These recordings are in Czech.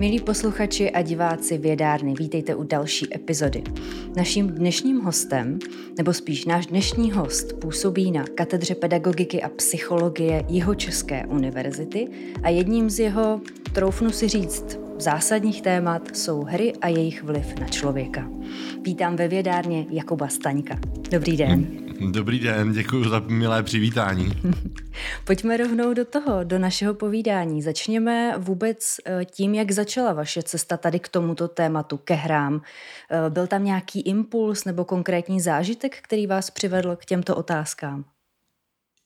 Milí posluchači a diváci Vědárny, vítejte u další epizody. Naším dnešním hostem, nebo spíš náš dnešní host, působí na katedře pedagogiky a psychologie Jihočeské univerzity a jedním z jeho, troufnu si říct, zásadních témat jsou hry a jejich vliv na člověka. Vítám ve Vědárně Jakuba Staňka. Dobrý den. Dobrý den, děkuji za milé přivítání. Pojďme rovnou do toho, do našeho povídání. Začněme vůbec eh, tím, jak začala vaše cesta tady k tomuto tématu, ke hrám. Eh, byl tam nějaký impuls nebo konkrétní zážitek, který vás přivedl k těmto otázkám?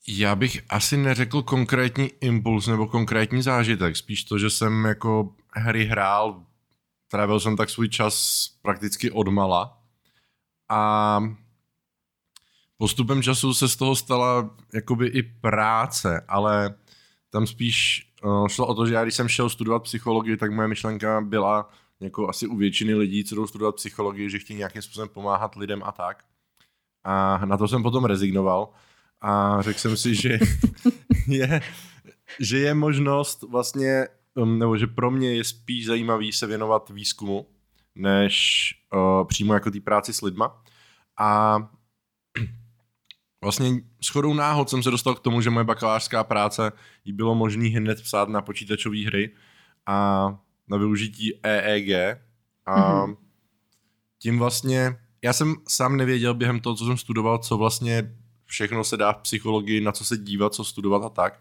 Já bych asi neřekl konkrétní impuls nebo konkrétní zážitek, spíš to, že jsem jako hry hrál, trávil jsem tak svůj čas prakticky odmala a postupem času se z toho stala jakoby i práce, ale tam spíš uh, šlo o to, že já když jsem šel studovat psychologii, tak moje myšlenka byla jako asi u většiny lidí, co jdou studovat psychologii, že chtějí nějakým způsobem pomáhat lidem a tak. A na to jsem potom rezignoval a řekl jsem si, že je, že je možnost vlastně, um, nebo že pro mě je spíš zajímavý se věnovat výzkumu, než uh, přímo jako té práci s lidma. A Vlastně shodou náhod jsem se dostal k tomu, že moje bakalářská práce jí bylo možné hned psát na počítačové hry a na využití EEG a mm-hmm. tím vlastně, já jsem sám nevěděl během toho, co jsem studoval, co vlastně všechno se dá v psychologii, na co se dívat, co studovat a tak.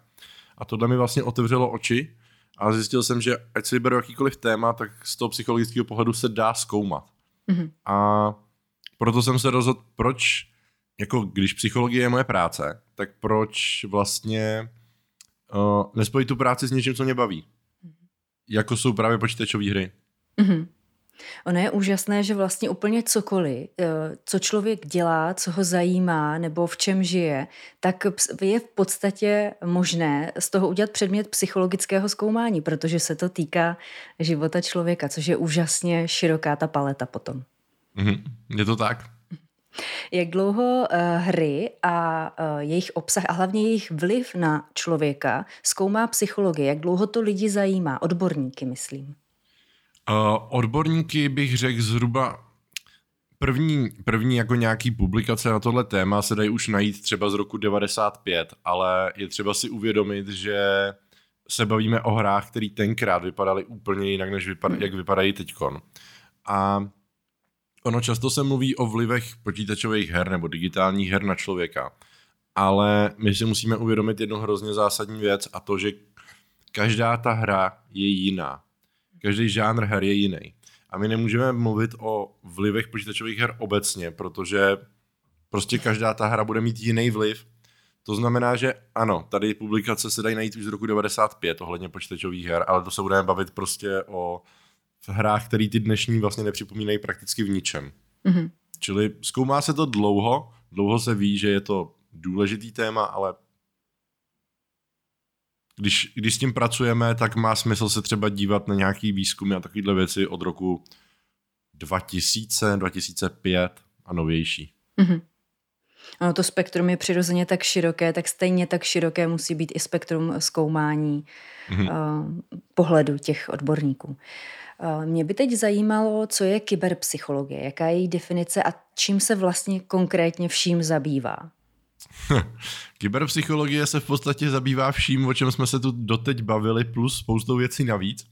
A tohle mi vlastně otevřelo oči a zjistil jsem, že ať si vyberu jakýkoliv téma, tak z toho psychologického pohledu se dá zkoumat. Mm-hmm. A proto jsem se rozhodl, proč jako když psychologie je moje práce, tak proč vlastně uh, nespojit tu práci s něčím, co mě baví? Jako jsou právě počítačové hry. Mm-hmm. Ono je úžasné, že vlastně úplně cokoliv, eh, co člověk dělá, co ho zajímá nebo v čem žije, tak je v podstatě možné z toho udělat předmět psychologického zkoumání, protože se to týká života člověka, což je úžasně široká ta paleta potom. Mm-hmm. Je to tak. Jak dlouho uh, hry a uh, jejich obsah a hlavně jejich vliv na člověka zkoumá psychologie? Jak dlouho to lidi zajímá? Odborníky, myslím. Uh, odborníky bych řekl zhruba první, první jako nějaký publikace na tohle téma se dají už najít třeba z roku 95, ale je třeba si uvědomit, že se bavíme o hrách, které tenkrát vypadaly úplně jinak, než vypad, hmm. jak vypadají teďkon. A ono často se mluví o vlivech počítačových her nebo digitálních her na člověka, ale my si musíme uvědomit jednu hrozně zásadní věc a to, že každá ta hra je jiná. Každý žánr her je jiný. A my nemůžeme mluvit o vlivech počítačových her obecně, protože prostě každá ta hra bude mít jiný vliv. To znamená, že ano, tady publikace se dají najít už z roku 95 ohledně počítačových her, ale to se budeme bavit prostě o v hrách, které ty dnešní vlastně nepřipomínají prakticky v ničem. Mm-hmm. Čili zkoumá se to dlouho, dlouho se ví, že je to důležitý téma, ale když, když s tím pracujeme, tak má smysl se třeba dívat na nějaký výzkumy a takovéhle věci od roku 2000, 2005 a novější. Mm-hmm. Ano, to spektrum je přirozeně tak široké, tak stejně tak široké musí být i spektrum zkoumání mm-hmm. uh, pohledu těch odborníků. Uh, mě by teď zajímalo, co je kyberpsychologie, jaká je její definice a čím se vlastně konkrétně vším zabývá. Kyberpsychologie se v podstatě zabývá vším, o čem jsme se tu doteď bavili, plus spoustou věcí navíc.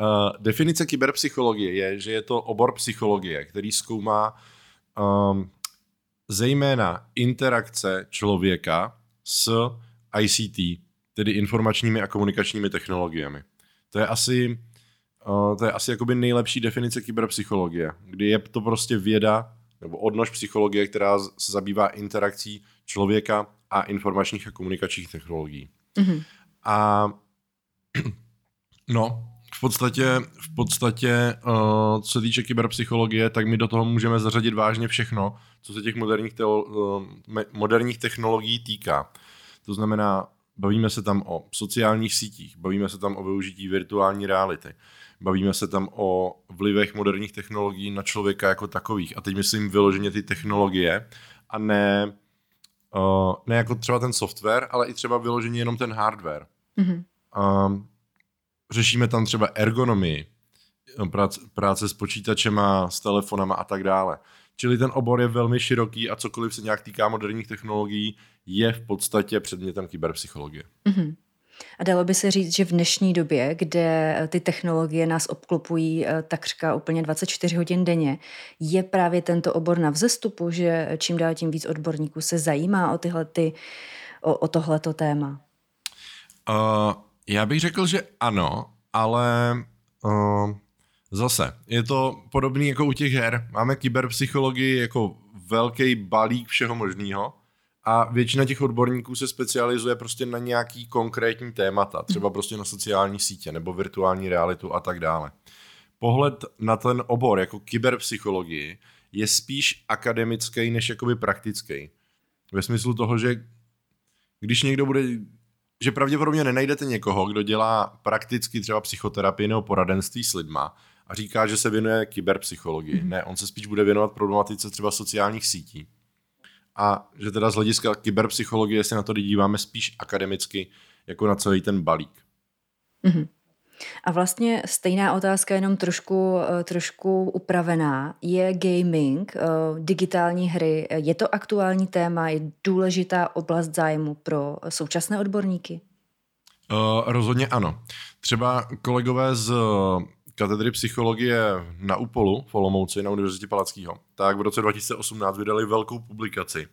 Uh, definice kyberpsychologie je, že je to obor psychologie, který zkoumá um, zejména interakce člověka s ICT, tedy informačními a komunikačními technologiemi. To je asi, uh, to je asi jakoby nejlepší definice kyberpsychologie, kdy je to prostě věda nebo odnož psychologie, která se zabývá interakcí člověka a informačních a komunikačních technologií. Mm-hmm. A no, v podstatě, v podstatě uh, co se týče kyberpsychologie, tak my do toho můžeme zařadit vážně všechno, co se těch moderních, teolo, uh, moderních technologií týká. To znamená, bavíme se tam o sociálních sítích, bavíme se tam o využití virtuální reality, bavíme se tam o vlivech moderních technologií na člověka jako takových. A teď myslím vyloženě ty technologie a ne, uh, ne jako třeba ten software, ale i třeba vyloženě jenom ten hardware. Mm-hmm. Um, řešíme tam třeba ergonomii, práce, práce s počítačema, s telefonama a tak dále. Čili ten obor je velmi široký a cokoliv se nějak týká moderních technologií, je v podstatě předmětem kyberpsychologie. Mm-hmm. A dalo by se říct, že v dnešní době, kde ty technologie nás obklopují eh, takřka úplně 24 hodin denně, je právě tento obor na vzestupu, že čím dál tím víc odborníků se zajímá o, tyhle ty, o, o tohleto téma? Uh, já bych řekl, že ano, ale uh, zase, je to podobný jako u těch her. Máme kyberpsychologii jako velký balík všeho možného a většina těch odborníků se specializuje prostě na nějaký konkrétní témata, třeba prostě na sociální sítě nebo virtuální realitu a tak dále. Pohled na ten obor jako kyberpsychologii je spíš akademický než jakoby praktický. Ve smyslu toho, že když někdo bude že pravděpodobně nenajdete někoho, kdo dělá prakticky třeba psychoterapii nebo poradenství s lidma a říká, že se věnuje kyberpsychologii. Mm. Ne, on se spíš bude věnovat problematice třeba sociálních sítí. A že teda z hlediska kyberpsychologie se na to díváme spíš akademicky, jako na celý ten balík. Mm-hmm. A vlastně stejná otázka, jenom trošku, eh, trošku upravená. Je gaming, eh, digitální hry, je to aktuální téma, je důležitá oblast zájmu pro současné odborníky? Uh, rozhodně ano. Třeba kolegové z katedry psychologie na UPOLu v Olomouci na Univerzitě Palackého, tak v roce 2018 vydali velkou publikaci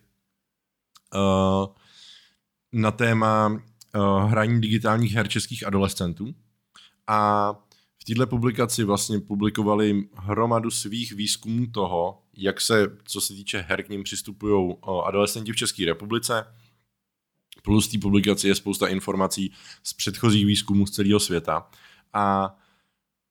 uh, na téma uh, hraní digitálních her českých adolescentů a v této publikaci vlastně publikovali hromadu svých výzkumů toho, jak se, co se týče her, k ním přistupují adolescenti v České republice. Plus té publikaci je spousta informací z předchozích výzkumů z celého světa. A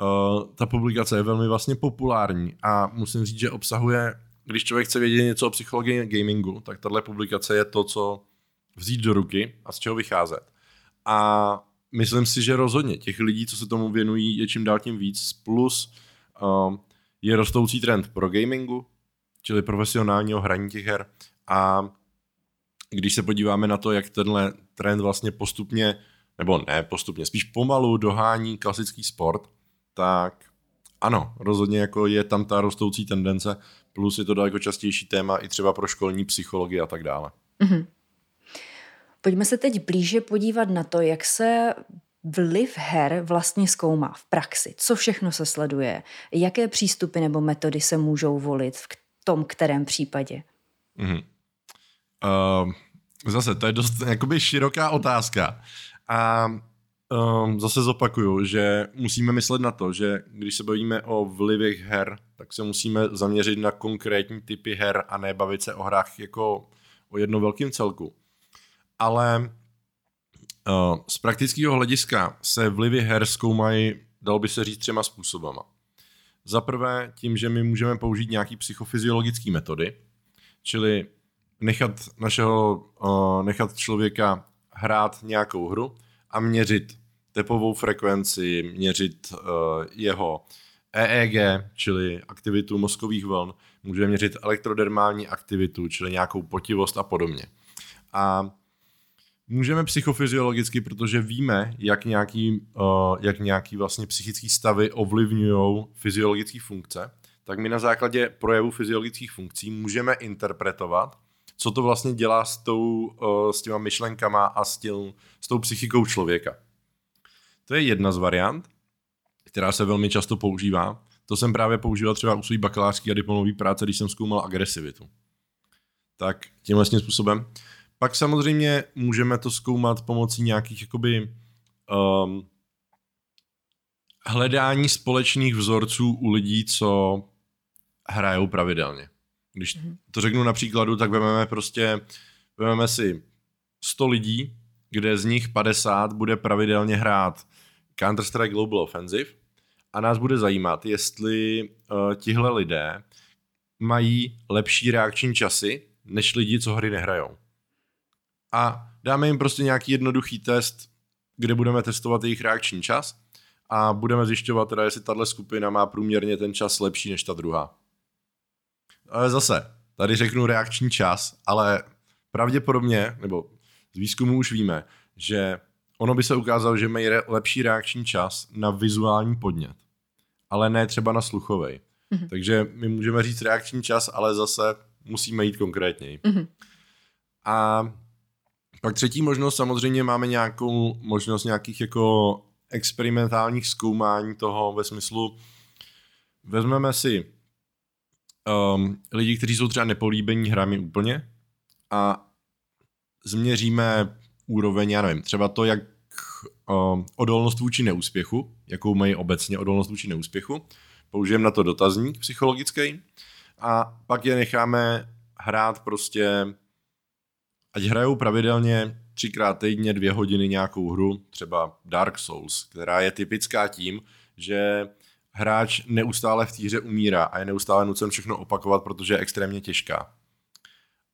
uh, ta publikace je velmi vlastně populární a musím říct, že obsahuje, když člověk chce vědět něco o psychologii gamingu, tak tahle publikace je to, co vzít do ruky a z čeho vycházet. A myslím si, že rozhodně těch lidí, co se tomu věnují, je čím dál tím víc. Plus um, je rostoucí trend pro gamingu, čili profesionálního hraní těch her. A když se podíváme na to, jak tenhle trend vlastně postupně, nebo ne postupně, spíš pomalu dohání klasický sport, tak ano, rozhodně jako je tam ta rostoucí tendence, plus je to daleko častější téma i třeba pro školní psychologii a tak dále. Mm-hmm. Pojďme se teď blíže podívat na to, jak se vliv her vlastně zkoumá v praxi. Co všechno se sleduje, jaké přístupy nebo metody se můžou volit v tom kterém případě. Mm-hmm. Uh, zase, to je dost jakoby široká otázka. A um, zase zopakuju, že musíme myslet na to, že když se bavíme o vlivech her, tak se musíme zaměřit na konkrétní typy her a ne bavit se o hrách jako o jednom velkém celku ale uh, z praktického hlediska se vlivy her zkoumají, dalo by se říct, třema způsobama. Za prvé tím, že my můžeme použít nějaký psychofyziologické metody, čili nechat našeho, uh, nechat člověka hrát nějakou hru a měřit tepovou frekvenci, měřit uh, jeho EEG, čili aktivitu mozkových vln, můžeme měřit elektrodermální aktivitu, čili nějakou potivost a podobně. A Můžeme psychofyziologicky, protože víme, jak nějaký, uh, jak nějaký vlastně psychický stavy ovlivňují fyziologické funkce, tak my na základě projevu fyziologických funkcí můžeme interpretovat, co to vlastně dělá s, tou, uh, s těma myšlenkama a s, tím, s tou psychikou člověka. To je jedna z variant, která se velmi často používá. To jsem právě používal třeba u své bakalářské a diplomové práce, když jsem zkoumal agresivitu. Tak tím vlastně způsobem. Pak samozřejmě můžeme to zkoumat pomocí nějakých jakoby um, hledání společných vzorců u lidí, co hrajou pravidelně. Když mhm. to řeknu na příkladu, tak vezmeme prostě, vezmeme si 100 lidí, kde z nich 50 bude pravidelně hrát Counter-Strike Global Offensive a nás bude zajímat, jestli uh, tihle lidé mají lepší reakční časy než lidi, co hry nehrajou a dáme jim prostě nějaký jednoduchý test, kde budeme testovat jejich reakční čas a budeme zjišťovat teda, jestli tahle skupina má průměrně ten čas lepší než ta druhá. Ale zase, tady řeknu reakční čas, ale pravděpodobně, nebo z výzkumu už víme, že ono by se ukázalo, že mají re- lepší reakční čas na vizuální podnět. ale ne třeba na sluchovej. Mm-hmm. Takže my můžeme říct reakční čas, ale zase musíme jít konkrétněji. Mm-hmm. A pak třetí možnost, samozřejmě máme nějakou možnost nějakých jako experimentálních zkoumání toho ve smyslu, vezmeme si um, lidi, kteří jsou třeba nepolíbení hrami úplně a změříme úroveň, já nevím, třeba to, jak um, odolnost vůči neúspěchu, jakou mají obecně odolnost vůči neúspěchu, použijeme na to dotazník psychologický a pak je necháme hrát prostě, ať hrajou pravidelně třikrát týdně dvě hodiny nějakou hru, třeba Dark Souls, která je typická tím, že hráč neustále v týře umírá a je neustále nucen všechno opakovat, protože je extrémně těžká.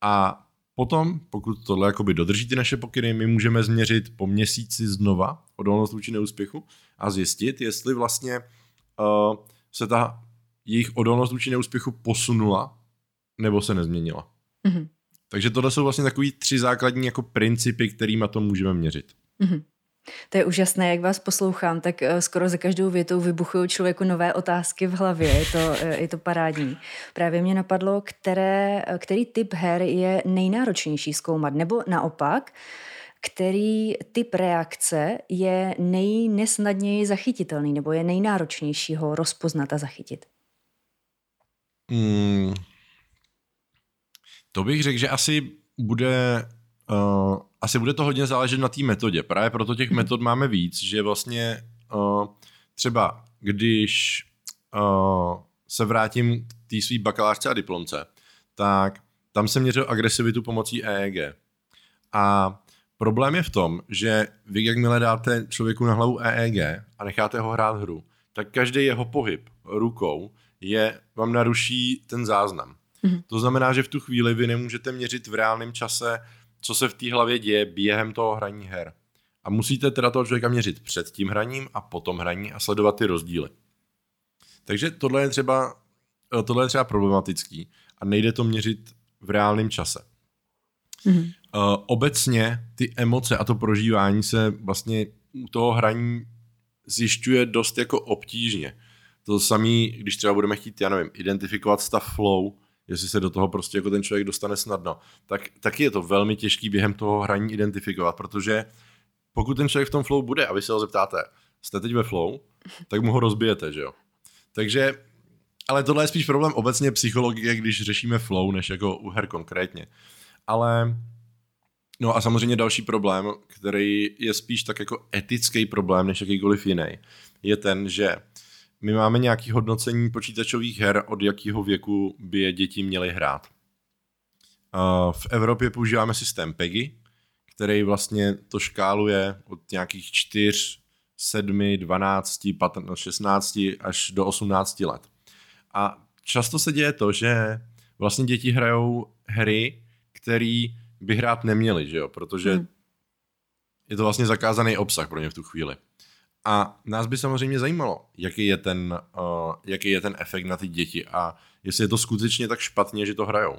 A potom, pokud tohle jakoby dodrží ty naše pokyny, my můžeme změřit po měsíci znova odolnost vůči neúspěchu a zjistit, jestli vlastně uh, se ta jejich odolnost vůči neúspěchu posunula nebo se nezměnila. Mm-hmm. Takže tohle jsou vlastně takový tři základní jako principy, kterými to můžeme měřit. Mm-hmm. To je úžasné, jak vás poslouchám, tak eh, skoro za každou větou vybuchují člověku nové otázky v hlavě, je to, eh, je to parádní. Právě mě napadlo, které, eh, který typ her je nejnáročnější zkoumat, nebo naopak, který typ reakce je nejnesnadněji zachytitelný, nebo je nejnáročnější ho rozpoznat a zachytit? Hmm, to bych řekl, že asi bude uh, asi bude to hodně záležet na té metodě. Právě proto těch mhm. metod máme víc, že vlastně uh, třeba když uh, se vrátím k té své bakalářce a diplomce, tak tam jsem měřil agresivitu pomocí EEG. A problém je v tom, že vy jakmile dáte člověku na hlavu EEG a necháte ho hrát hru, tak každý jeho pohyb rukou je, vám naruší ten záznam. Mm-hmm. To znamená, že v tu chvíli vy nemůžete měřit v reálném čase co se v té hlavě děje během toho hraní her. A musíte teda toho člověka měřit před tím hraním a potom hraní a sledovat ty rozdíly. Takže tohle je třeba, eh, tohle je třeba problematický a nejde to měřit v reálném čase. Mm-hmm. Uh, obecně ty emoce a to prožívání se vlastně u toho hraní zjišťuje dost jako obtížně. To samé, když třeba budeme chtít, já nevím, identifikovat stav flow, jestli se do toho prostě jako ten člověk dostane snadno, tak taky je to velmi těžký během toho hraní identifikovat, protože pokud ten člověk v tom flow bude a vy se ho zeptáte, jste teď ve flow, tak mu ho rozbijete, že jo. Takže, ale tohle je spíš problém obecně psychologie, když řešíme flow, než jako u her konkrétně. Ale, no a samozřejmě další problém, který je spíš tak jako etický problém, než jakýkoliv jiný, je ten, že my máme nějaké hodnocení počítačových her, od jakého věku by je děti měly hrát. V Evropě používáme systém PEGI, který vlastně to škáluje od nějakých 4, 7, 12, 15, 16 až do 18 let. A často se děje to, že vlastně děti hrajou hry, které by hrát neměly, že jo? protože hmm. je to vlastně zakázaný obsah pro ně v tu chvíli. A nás by samozřejmě zajímalo, jaký je ten, uh, jaký je ten efekt na ty děti a jestli je to skutečně tak špatně, že to hrajou.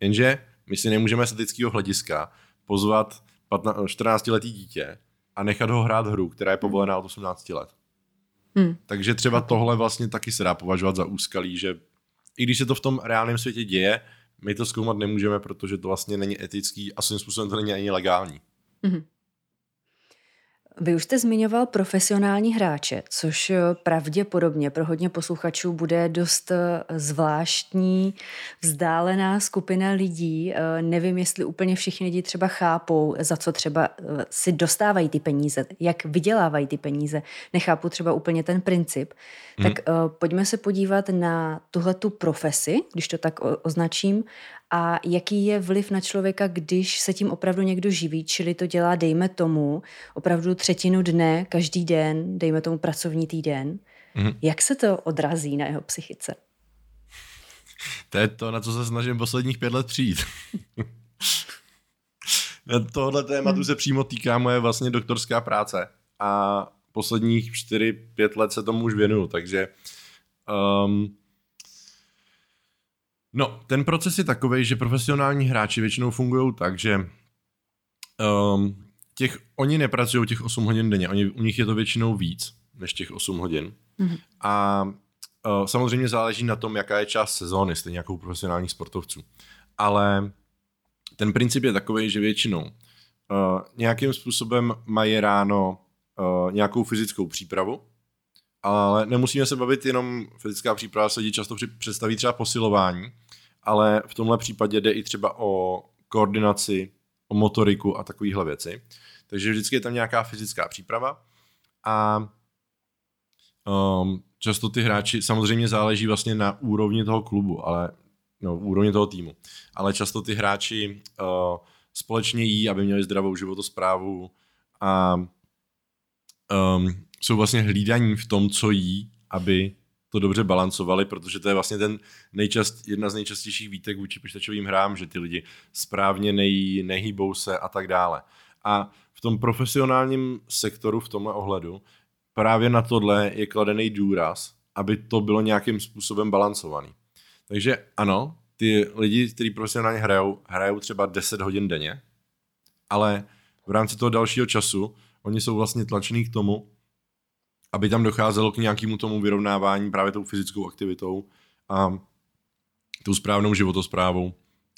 Jenže my si nemůžeme z etického hlediska pozvat 14-letý dítě a nechat ho hrát hru, která je povolená od 18 let. Hmm. Takže třeba tohle vlastně taky se dá považovat za úskalí, že i když se to v tom reálném světě děje, my to zkoumat nemůžeme, protože to vlastně není etický a svým způsobem to není ani legální. Hmm. Vy už jste zmiňoval profesionální hráče, což eh, pravděpodobně pro hodně posluchačů bude dost eh, zvláštní, vzdálená skupina lidí. Eh, nevím, jestli úplně všichni lidi třeba chápou, za co třeba si dostávají ty peníze, jak vydělávají ty peníze. Nechápu třeba úplně ten princip. Hmm. Tak pojďme se podívat na tuhle tu profesi, když to tak označím, a jaký je vliv na člověka, když se tím opravdu někdo živí, čili to dělá, dejme tomu, opravdu třetinu dne, každý den, dejme tomu pracovní týden. Mm. Jak se to odrazí na jeho psychice? To je to, na co se snažím posledních pět let přijít. na tohle tématu mm. se přímo týká moje vlastně doktorská práce a posledních čtyři, pět let se tomu už věnuju, takže um, No, ten proces je takový, že profesionální hráči většinou fungují tak, že um, těch, oni nepracují těch 8 hodin denně, oni, u nich je to většinou víc než těch 8 hodin. Mm-hmm. A uh, samozřejmě záleží na tom, jaká je část sezóny, stejně jako u profesionálních sportovců. Ale ten princip je takový, že většinou uh, nějakým způsobem mají ráno uh, nějakou fyzickou přípravu, ale nemusíme se bavit jenom fyzická příprava, se lidi často představí třeba posilování, ale v tomhle případě jde i třeba o koordinaci, o motoriku a takovéhle věci. Takže vždycky je tam nějaká fyzická příprava a um, často ty hráči, samozřejmě záleží vlastně na úrovni toho klubu, ale no, úrovni toho týmu, ale často ty hráči uh, společně jí, aby měli zdravou životosprávu a um, jsou vlastně hlídaní v tom, co jí, aby to dobře balancovali, protože to je vlastně ten nejčast, jedna z nejčastějších výtek vůči počítačovým hrám, že ty lidi správně nejí, nehýbou se a tak dále. A v tom profesionálním sektoru v tomhle ohledu právě na tohle je kladený důraz, aby to bylo nějakým způsobem balancovaný. Takže ano, ty lidi, kteří profesionálně hrajou, hrajou třeba 10 hodin denně, ale v rámci toho dalšího času oni jsou vlastně tlačení k tomu, aby tam docházelo k nějakému tomu vyrovnávání právě tou fyzickou aktivitou a tou správnou životosprávou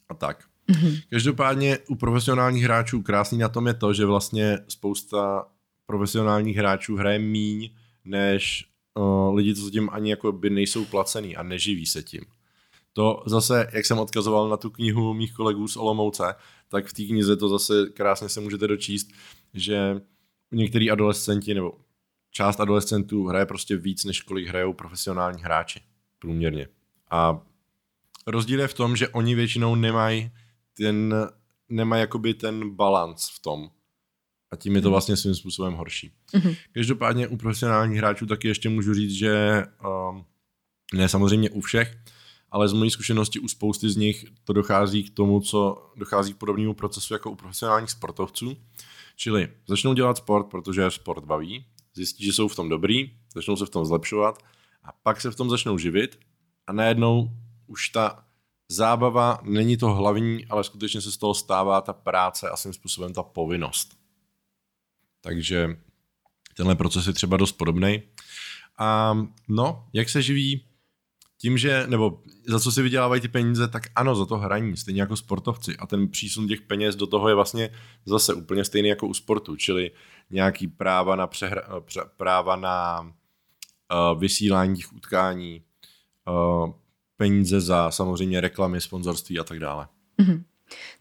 a tak. Mm-hmm. Každopádně u profesionálních hráčů krásný na tom je to, že vlastně spousta profesionálních hráčů hraje míň než uh, lidi, co tím ani jako by nejsou placený a neživí se tím. To zase, jak jsem odkazoval na tu knihu mých kolegů z Olomouce, tak v té knize to zase krásně se můžete dočíst, že některý adolescenti nebo část adolescentů hraje prostě víc, než kolik hrajou profesionální hráči průměrně. A rozdíl je v tom, že oni většinou nemají ten, nemají jakoby ten balans v tom. A tím je to mhm. vlastně svým způsobem horší. Mm-hmm. Každopádně u profesionálních hráčů taky ještě můžu říct, že um, ne samozřejmě u všech, ale z mojí zkušenosti u spousty z nich to dochází k tomu, co dochází k podobnému procesu jako u profesionálních sportovců. Čili začnou dělat sport, protože sport baví, zjistí, že jsou v tom dobrý, začnou se v tom zlepšovat a pak se v tom začnou živit a najednou už ta zábava není to hlavní, ale skutečně se z toho stává ta práce a svým způsobem ta povinnost. Takže tenhle proces je třeba dost podobný. A no, jak se živí tím, že, nebo za co si vydělávají ty peníze, tak ano, za to hraní, stejně jako sportovci. A ten přísun těch peněz do toho je vlastně zase úplně stejný jako u sportu, čili nějaký práva na, přehra, pře, práva na uh, vysílání těch utkání, uh, peníze za samozřejmě reklamy, sponzorství a tak dále. Mm-hmm.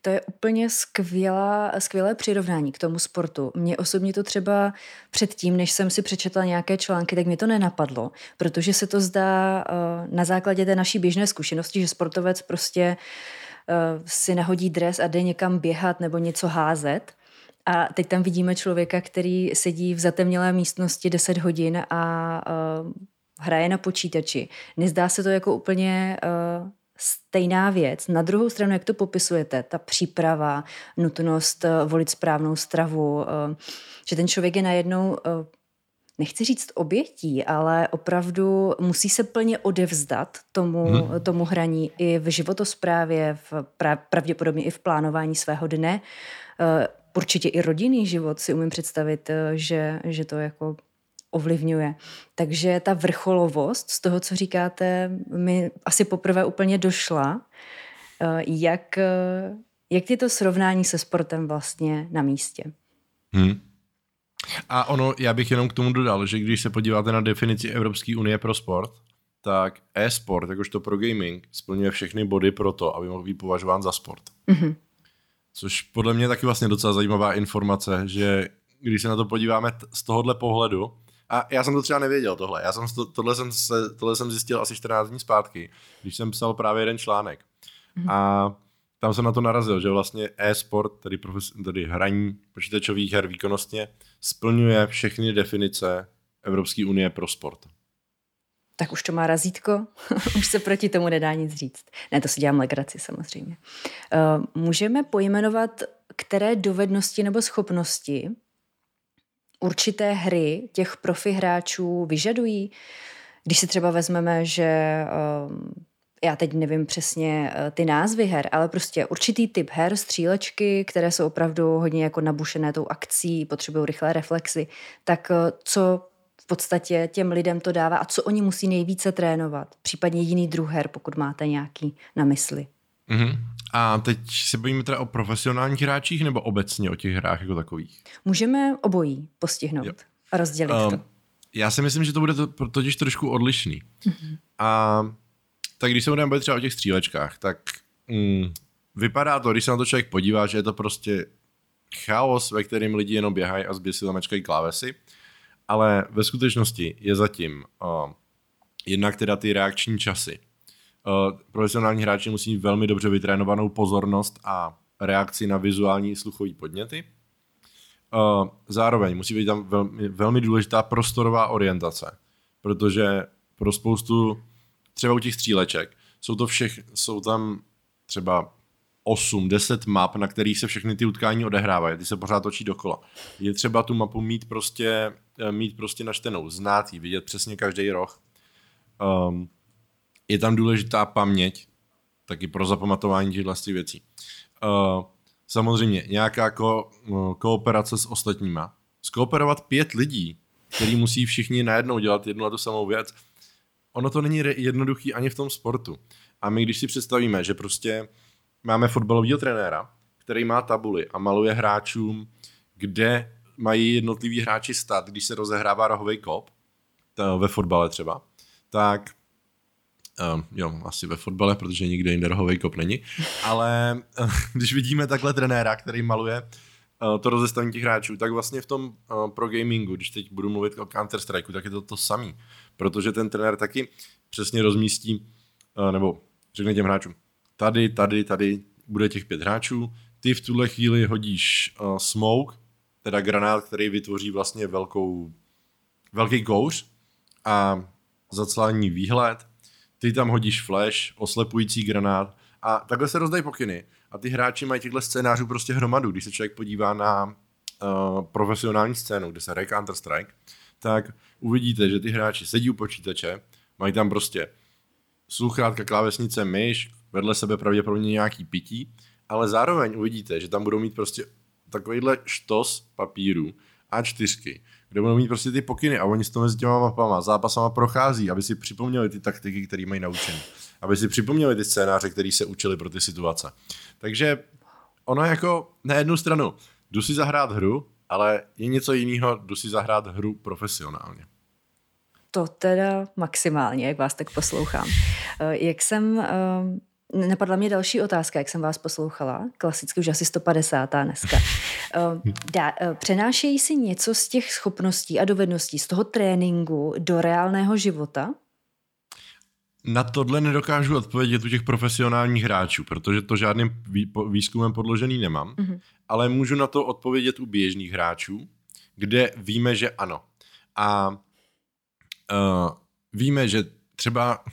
To je úplně skvělá, skvělé přirovnání k tomu sportu. Mně osobně to třeba předtím, než jsem si přečetla nějaké články, tak mi to nenapadlo, protože se to zdá uh, na základě té naší běžné zkušenosti, že sportovec prostě si nahodí dres a jde někam běhat nebo něco házet. A teď tam vidíme člověka, který sedí v zatemnělé místnosti 10 hodin a uh, hraje na počítači. Nezdá se to jako úplně uh, stejná věc. Na druhou stranu, jak to popisujete, ta příprava, nutnost uh, volit správnou stravu, uh, že ten člověk je najednou uh, nechci říct obětí, ale opravdu musí se plně odevzdat tomu, hmm. tomu hraní i v životosprávě, v, pravděpodobně i v plánování svého dne. Určitě i rodinný život si umím představit, že, že to jako ovlivňuje. Takže ta vrcholovost z toho, co říkáte, mi asi poprvé úplně došla. Eh, jak, eh, jak je to srovnání se sportem vlastně na místě? Hmm. A ono, já bych jenom k tomu dodal, že když se podíváte na definici Evropské unie pro sport, tak e-sport, jakožto pro gaming, splňuje všechny body pro to, aby mohl být považován za sport. Mm-hmm. Což podle mě je taky vlastně docela zajímavá informace, že když se na to podíváme t- z tohohle pohledu, a já jsem to třeba nevěděl tohle. Já jsem to, tohle, jsem se, tohle jsem zjistil asi 14 dní zpátky, když jsem psal právě jeden článek. Mm. A tam jsem na to narazil, že vlastně e-sport, tedy, profes, tedy hraní počítačových her výkonnostně, splňuje všechny definice Evropské unie pro sport. Tak už to má razítko, už se proti tomu nedá nic říct. Ne, to si dělám legraci samozřejmě. Uh, můžeme pojmenovat, které dovednosti nebo schopnosti určité hry těch profi hráčů vyžadují? Když si třeba vezmeme, že um, já teď nevím přesně uh, ty názvy her, ale prostě určitý typ her, střílečky, které jsou opravdu hodně jako nabušené tou akcí, potřebují rychlé reflexy, tak co v podstatě těm lidem to dává a co oni musí nejvíce trénovat. Případně jiný druh her, pokud máte nějaký na mysli. Mm-hmm. A teď se bavíme teda o profesionálních hráčích nebo obecně o těch hrách jako takových? Můžeme obojí postihnout jo. a rozdělit um, to. Já si myslím, že to bude to, totiž trošku odlišný. Mm-hmm. A tak když se budeme bavit třeba o těch střílečkách, tak mm, vypadá to, když se na to člověk podívá, že je to prostě chaos, ve kterém lidi jenom běhají a zběsile zamečkají klávesy, ale ve skutečnosti je zatím uh, jednak teda ty reakční časy. Uh, profesionální hráči musí mít velmi dobře vytrénovanou pozornost a reakci na vizuální i sluchové podněty. Uh, zároveň musí být tam velmi, velmi důležitá prostorová orientace, protože pro spoustu, třeba u těch stříleček, jsou to všech, jsou tam třeba 8, 10 map, na kterých se všechny ty utkání odehrávají, ty se pořád točí dokola. Je třeba tu mapu mít prostě, mít prostě naštenou, znát ji, vidět přesně každý roh. Um, je tam důležitá paměť, taky pro zapamatování těchto věcí. Uh, samozřejmě nějaká ko, uh, kooperace s ostatníma. Skooperovat pět lidí, který musí všichni najednou dělat jednu a tu samou věc, ono to není jednoduchý ani v tom sportu. A my když si představíme, že prostě máme fotbalového trenéra, který má tabuly a maluje hráčům, kde mají jednotliví hráči stát, když se rozehrává rohový kop, to ve fotbale třeba, tak Um, jo, asi ve fotbale, protože nikde jinde rohový kop není. Ale když vidíme takhle trenéra, který maluje uh, to rozestavení těch hráčů, tak vlastně v tom uh, pro gamingu, když teď budu mluvit o Counter Strikeu, tak je to to samý. Protože ten trenér taky přesně rozmístí, uh, nebo řekne těm hráčům, tady, tady, tady bude těch pět hráčů, ty v tuhle chvíli hodíš uh, smoke, teda granát, který vytvoří vlastně velkou, velký kouř a zaclání výhled, ty tam hodíš flash, oslepující granát a takhle se rozdají pokyny. A ty hráči mají těchto scénářů prostě hromadu. Když se člověk podívá na uh, profesionální scénu, kde se hraje Counter-Strike, tak uvidíte, že ty hráči sedí u počítače, mají tam prostě sluchátka, klávesnice, myš, vedle sebe pravděpodobně nějaký pití, ale zároveň uvidíte, že tam budou mít prostě takovýhle štos papíru A4, kde budou mít prostě ty pokyny a oni s to mezi těma mapama, zápasama prochází, aby si připomněli ty taktiky, které mají naučené. Aby si připomněli ty scénáře, které se učili pro ty situace. Takže ono jako na jednu stranu, jdu si zahrát hru, ale je něco jiného, jdu si zahrát hru profesionálně. To teda maximálně, jak vás tak poslouchám. Eh, jak jsem eh, Napadla mě další otázka, jak jsem vás poslouchala. Klasicky už asi 150. dneska. Eh, dá, eh, přenášejí si něco z těch schopností a dovedností z toho tréninku do reálného života? Na tohle nedokážu odpovědět u těch profesionálních hráčů, protože to žádným výzkumem podložený nemám, mm-hmm. ale můžu na to odpovědět u běžných hráčů, kde víme, že ano. A uh, víme, že třeba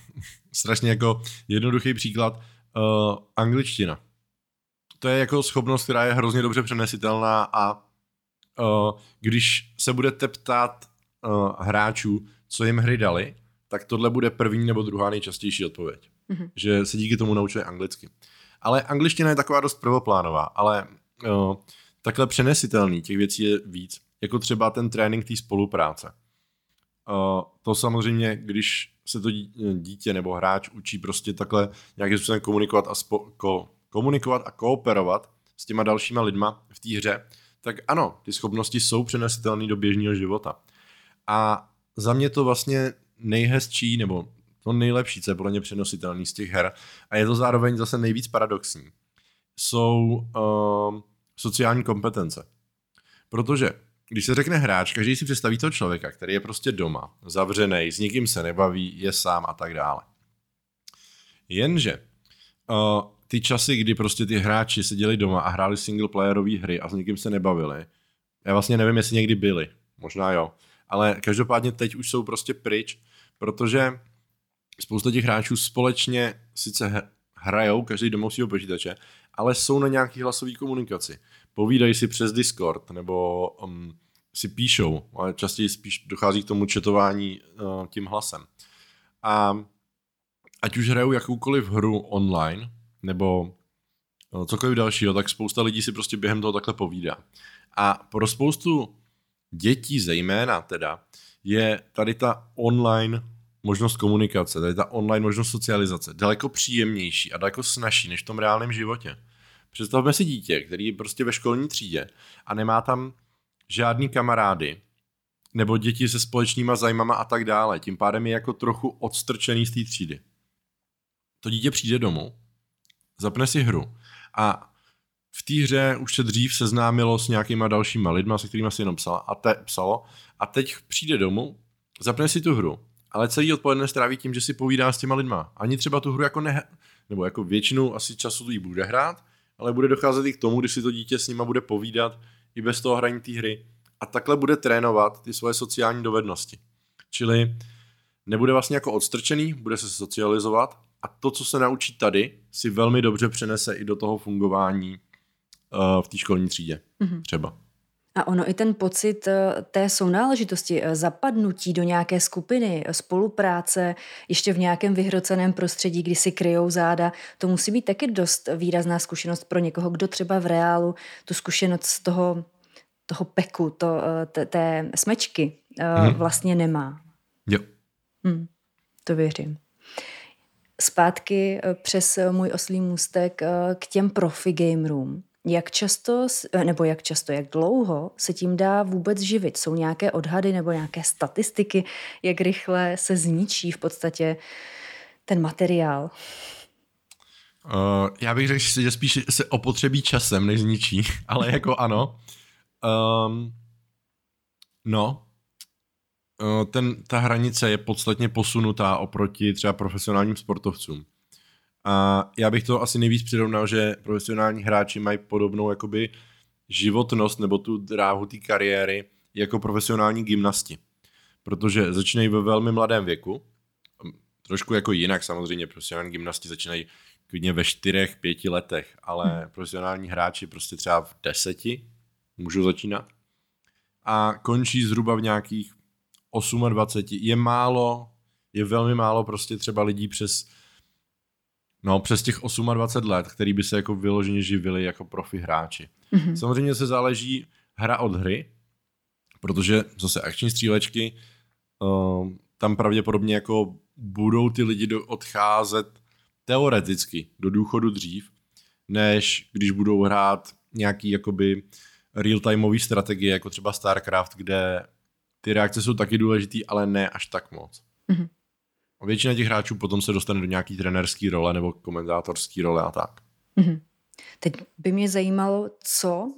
strašně jako jednoduchý příklad, uh, angličtina. To je jako schopnost, která je hrozně dobře přenesitelná a uh, když se budete ptát uh, hráčů, co jim hry dali, tak tohle bude první nebo druhá nejčastější odpověď. Mm-hmm. Že se díky tomu naučili anglicky. Ale angličtina je taková dost prvoplánová, ale uh, takhle přenesitelný těch věcí je víc. Jako třeba ten trénink té spolupráce. To samozřejmě, když se to dítě nebo hráč učí prostě takhle nějakým způsobem komunikovat a, spo, ko, komunikovat a kooperovat s těma dalšíma lidma v té hře, tak ano, ty schopnosti jsou přenesitelné do běžného života. A za mě to vlastně nejhezčí, nebo to nejlepší, co je podle mě přenositelný z těch her, a je to zároveň zase nejvíc paradoxní, jsou uh, sociální kompetence. Protože když se řekne hráč, každý si představí toho člověka, který je prostě doma, zavřený, s nikým se nebaví, je sám a tak dále. Jenže uh, ty časy, kdy prostě ty hráči seděli doma a hráli singleplayerové hry a s nikým se nebavili, já vlastně nevím, jestli někdy byli, možná jo, ale každopádně teď už jsou prostě pryč, protože spousta těch hráčů společně sice hrajou, každý doma svého počítače, ale jsou na nějaký hlasové komunikaci povídají si přes Discord nebo um, si píšou, ale častěji spíš dochází k tomu četování uh, tím hlasem. A ať už hrajou jakoukoliv hru online, nebo uh, cokoliv dalšího, tak spousta lidí si prostě během toho takhle povídá. A pro spoustu dětí zejména teda je tady ta online možnost komunikace, tady ta online možnost socializace daleko příjemnější a daleko snažší než v tom reálném životě. Představme si dítě, který je prostě ve školní třídě a nemá tam žádný kamarády, nebo děti se společnýma zajímama a tak dále. Tím pádem je jako trochu odstrčený z té třídy. To dítě přijde domů, zapne si hru a v té hře už se dřív seznámilo s nějakýma dalšíma lidma, se kterými si jenom psalo a, te, psalo a teď přijde domů, zapne si tu hru, ale celý odpoledne stráví tím, že si povídá s těma lidma. Ani třeba tu hru jako ne, nebo jako většinu asi času jí bude hrát, ale bude docházet i k tomu, když si to dítě s nima bude povídat i bez toho hraní té hry a takhle bude trénovat ty svoje sociální dovednosti. Čili nebude vlastně jako odstrčený, bude se socializovat a to, co se naučí tady, si velmi dobře přenese i do toho fungování uh, v té školní třídě mm-hmm. třeba. A ono i ten pocit eh, té sounáležitosti, eh, zapadnutí do nějaké skupiny, spolupráce, ještě v nějakém vyhroceném prostředí, kdy si kryjou záda, to musí být taky dost výrazná zkušenost pro někoho, kdo třeba v reálu tu zkušenost z toho toho peku, to, eh, té, té smečky hmm. vlastně nemá. Jo. Hmm, to věřím. Zpátky eh, přes můj oslý můstek k těm profi gamerům. Jak často, nebo jak často, jak dlouho se tím dá vůbec živit? Jsou nějaké odhady nebo nějaké statistiky, jak rychle se zničí v podstatě ten materiál? Uh, já bych řekl, že spíš se opotřebí časem, než zničí, ale jako ano. Um, no, uh, ten, ta hranice je podstatně posunutá oproti třeba profesionálním sportovcům. A já bych to asi nejvíc přirovnal, že profesionální hráči mají podobnou jakoby životnost nebo tu dráhu té kariéry jako profesionální gymnasti. Protože začínají ve velmi mladém věku, trošku jako jinak samozřejmě, profesionální gymnasti začínají klidně ve čtyřech, pěti letech, ale hmm. profesionální hráči prostě třeba v deseti, můžu začínat. A končí zhruba v nějakých 28. Je málo, je velmi málo prostě třeba lidí přes No, přes těch 28 let, který by se jako vyloženě živili jako profi hráči. Mm-hmm. Samozřejmě se záleží hra od hry, protože zase akční střílečky, uh, tam pravděpodobně jako budou ty lidi do, odcházet teoreticky do důchodu dřív, než když budou hrát nějaký jakoby real-timeové strategie, jako třeba StarCraft, kde ty reakce jsou taky důležitý, ale ne až tak moc. Mm-hmm. A většina těch hráčů potom se dostane do nějaký trenerský role nebo komentátorský role a tak. Mm-hmm. Teď by mě zajímalo, co uh,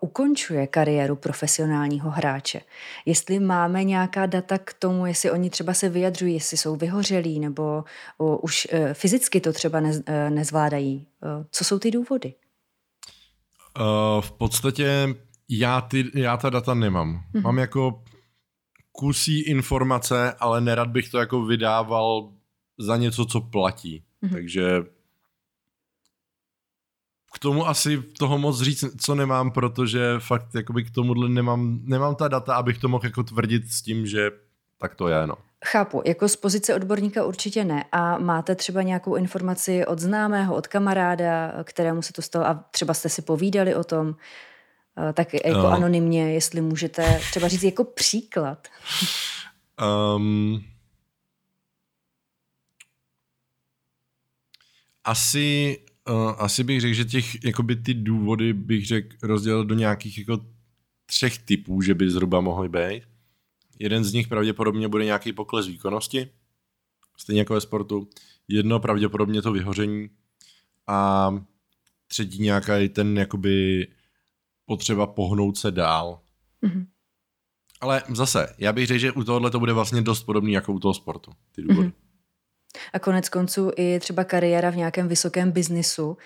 ukončuje kariéru profesionálního hráče. Jestli máme nějaká data k tomu, jestli oni třeba se vyjadřují, jestli jsou vyhořelí nebo uh, už uh, fyzicky to třeba nez, uh, nezvládají. Uh, co jsou ty důvody? Uh, v podstatě já, ty, já ta data nemám. Mm-hmm. Mám jako kusí informace, ale nerad bych to jako vydával za něco, co platí. Mm-hmm. Takže k tomu asi toho moc říct, co nemám, protože fakt jakoby k tomuhle nemám, nemám ta data, abych to mohl jako tvrdit s tím, že tak to je, no. Chápu, jako z pozice odborníka určitě ne. A máte třeba nějakou informaci od známého, od kamaráda, kterému se to stalo a třeba jste si povídali o tom, tak jako no. anonymně, jestli můžete třeba říct jako příklad. Um, asi, uh, asi bych řekl, že těch, jakoby ty důvody bych řekl rozdělil do nějakých jako třech typů, že by zhruba mohly být. Jeden z nich pravděpodobně bude nějaký pokles výkonnosti, stejně jako ve sportu. Jedno pravděpodobně to vyhoření a třetí nějaký ten jakoby potřeba pohnout se dál. Mm-hmm. Ale zase, já bych řekl, že u tohohle to bude vlastně dost podobný jako u toho sportu, ty důvody. Mm-hmm. A konec konců i třeba kariéra v nějakém vysokém biznisu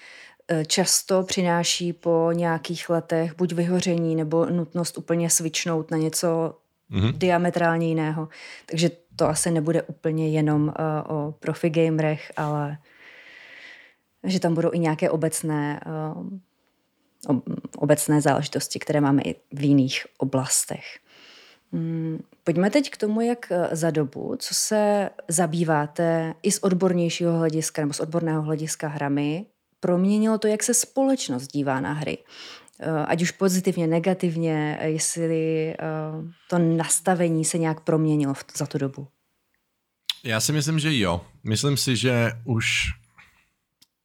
eh, často přináší po nějakých letech buď vyhoření nebo nutnost úplně svičnout na něco mm-hmm. diametrálně jiného. Takže to asi nebude úplně jenom uh, o profi gamerech, ale že tam budou i nějaké obecné, uh, obecné záležitosti, které máme i v jiných oblastech. Hmm, pojďme teď k tomu, jak eh, za dobu, co se zabýváte i z odbornějšího hlediska nebo z odborného hlediska hrami, proměnilo to, jak se společnost dívá na hry. ať už pozitivně, negativně, jestli to nastavení se nějak proměnilo za tu dobu? Já si myslím, že jo. Myslím si, že už...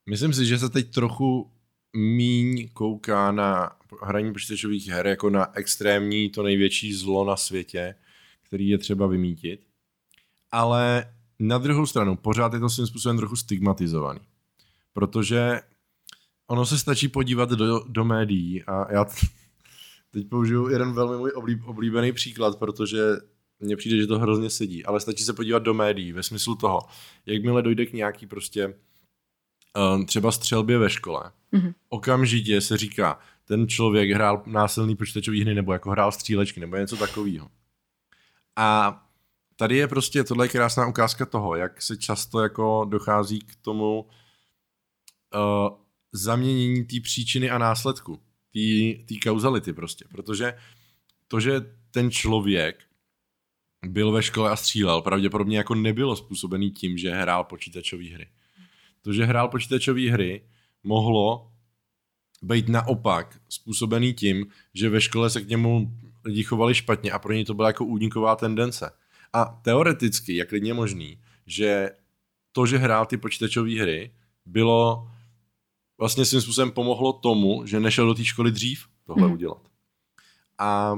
Myslím si, že se teď trochu míň kouká na hraní počítačových her jako na extrémní, to největší zlo na světě, který je třeba vymítit. Ale na druhou stranu, pořád je to svým způsobem trochu stigmatizovaný. Protože ono se stačí podívat do, do médií a já teď použiju jeden velmi můj oblíb, oblíbený příklad, protože mně přijde, že to hrozně sedí, ale stačí se podívat do médií ve smyslu toho, jakmile dojde k nějaký prostě uh, třeba střelbě ve škole, mm-hmm. okamžitě se říká, ten člověk hrál násilný počítačový hry nebo jako hrál střílečky nebo něco takového. A tady je prostě, tohle je krásná ukázka toho, jak se často jako dochází k tomu uh, zaměnění té příčiny a následku, té kauzality prostě, protože to, že ten člověk byl ve škole a střílel, pravděpodobně jako nebylo způsobený tím, že hrál počítačové hry. To, že hrál počítačové hry, mohlo být naopak způsobený tím, že ve škole se k němu lidi chovali špatně a pro něj to byla jako úniková tendence. A teoreticky je klidně možný, že to, že hrál ty počítačové hry, bylo vlastně svým způsobem pomohlo tomu, že nešel do té školy dřív tohle hmm. udělat. A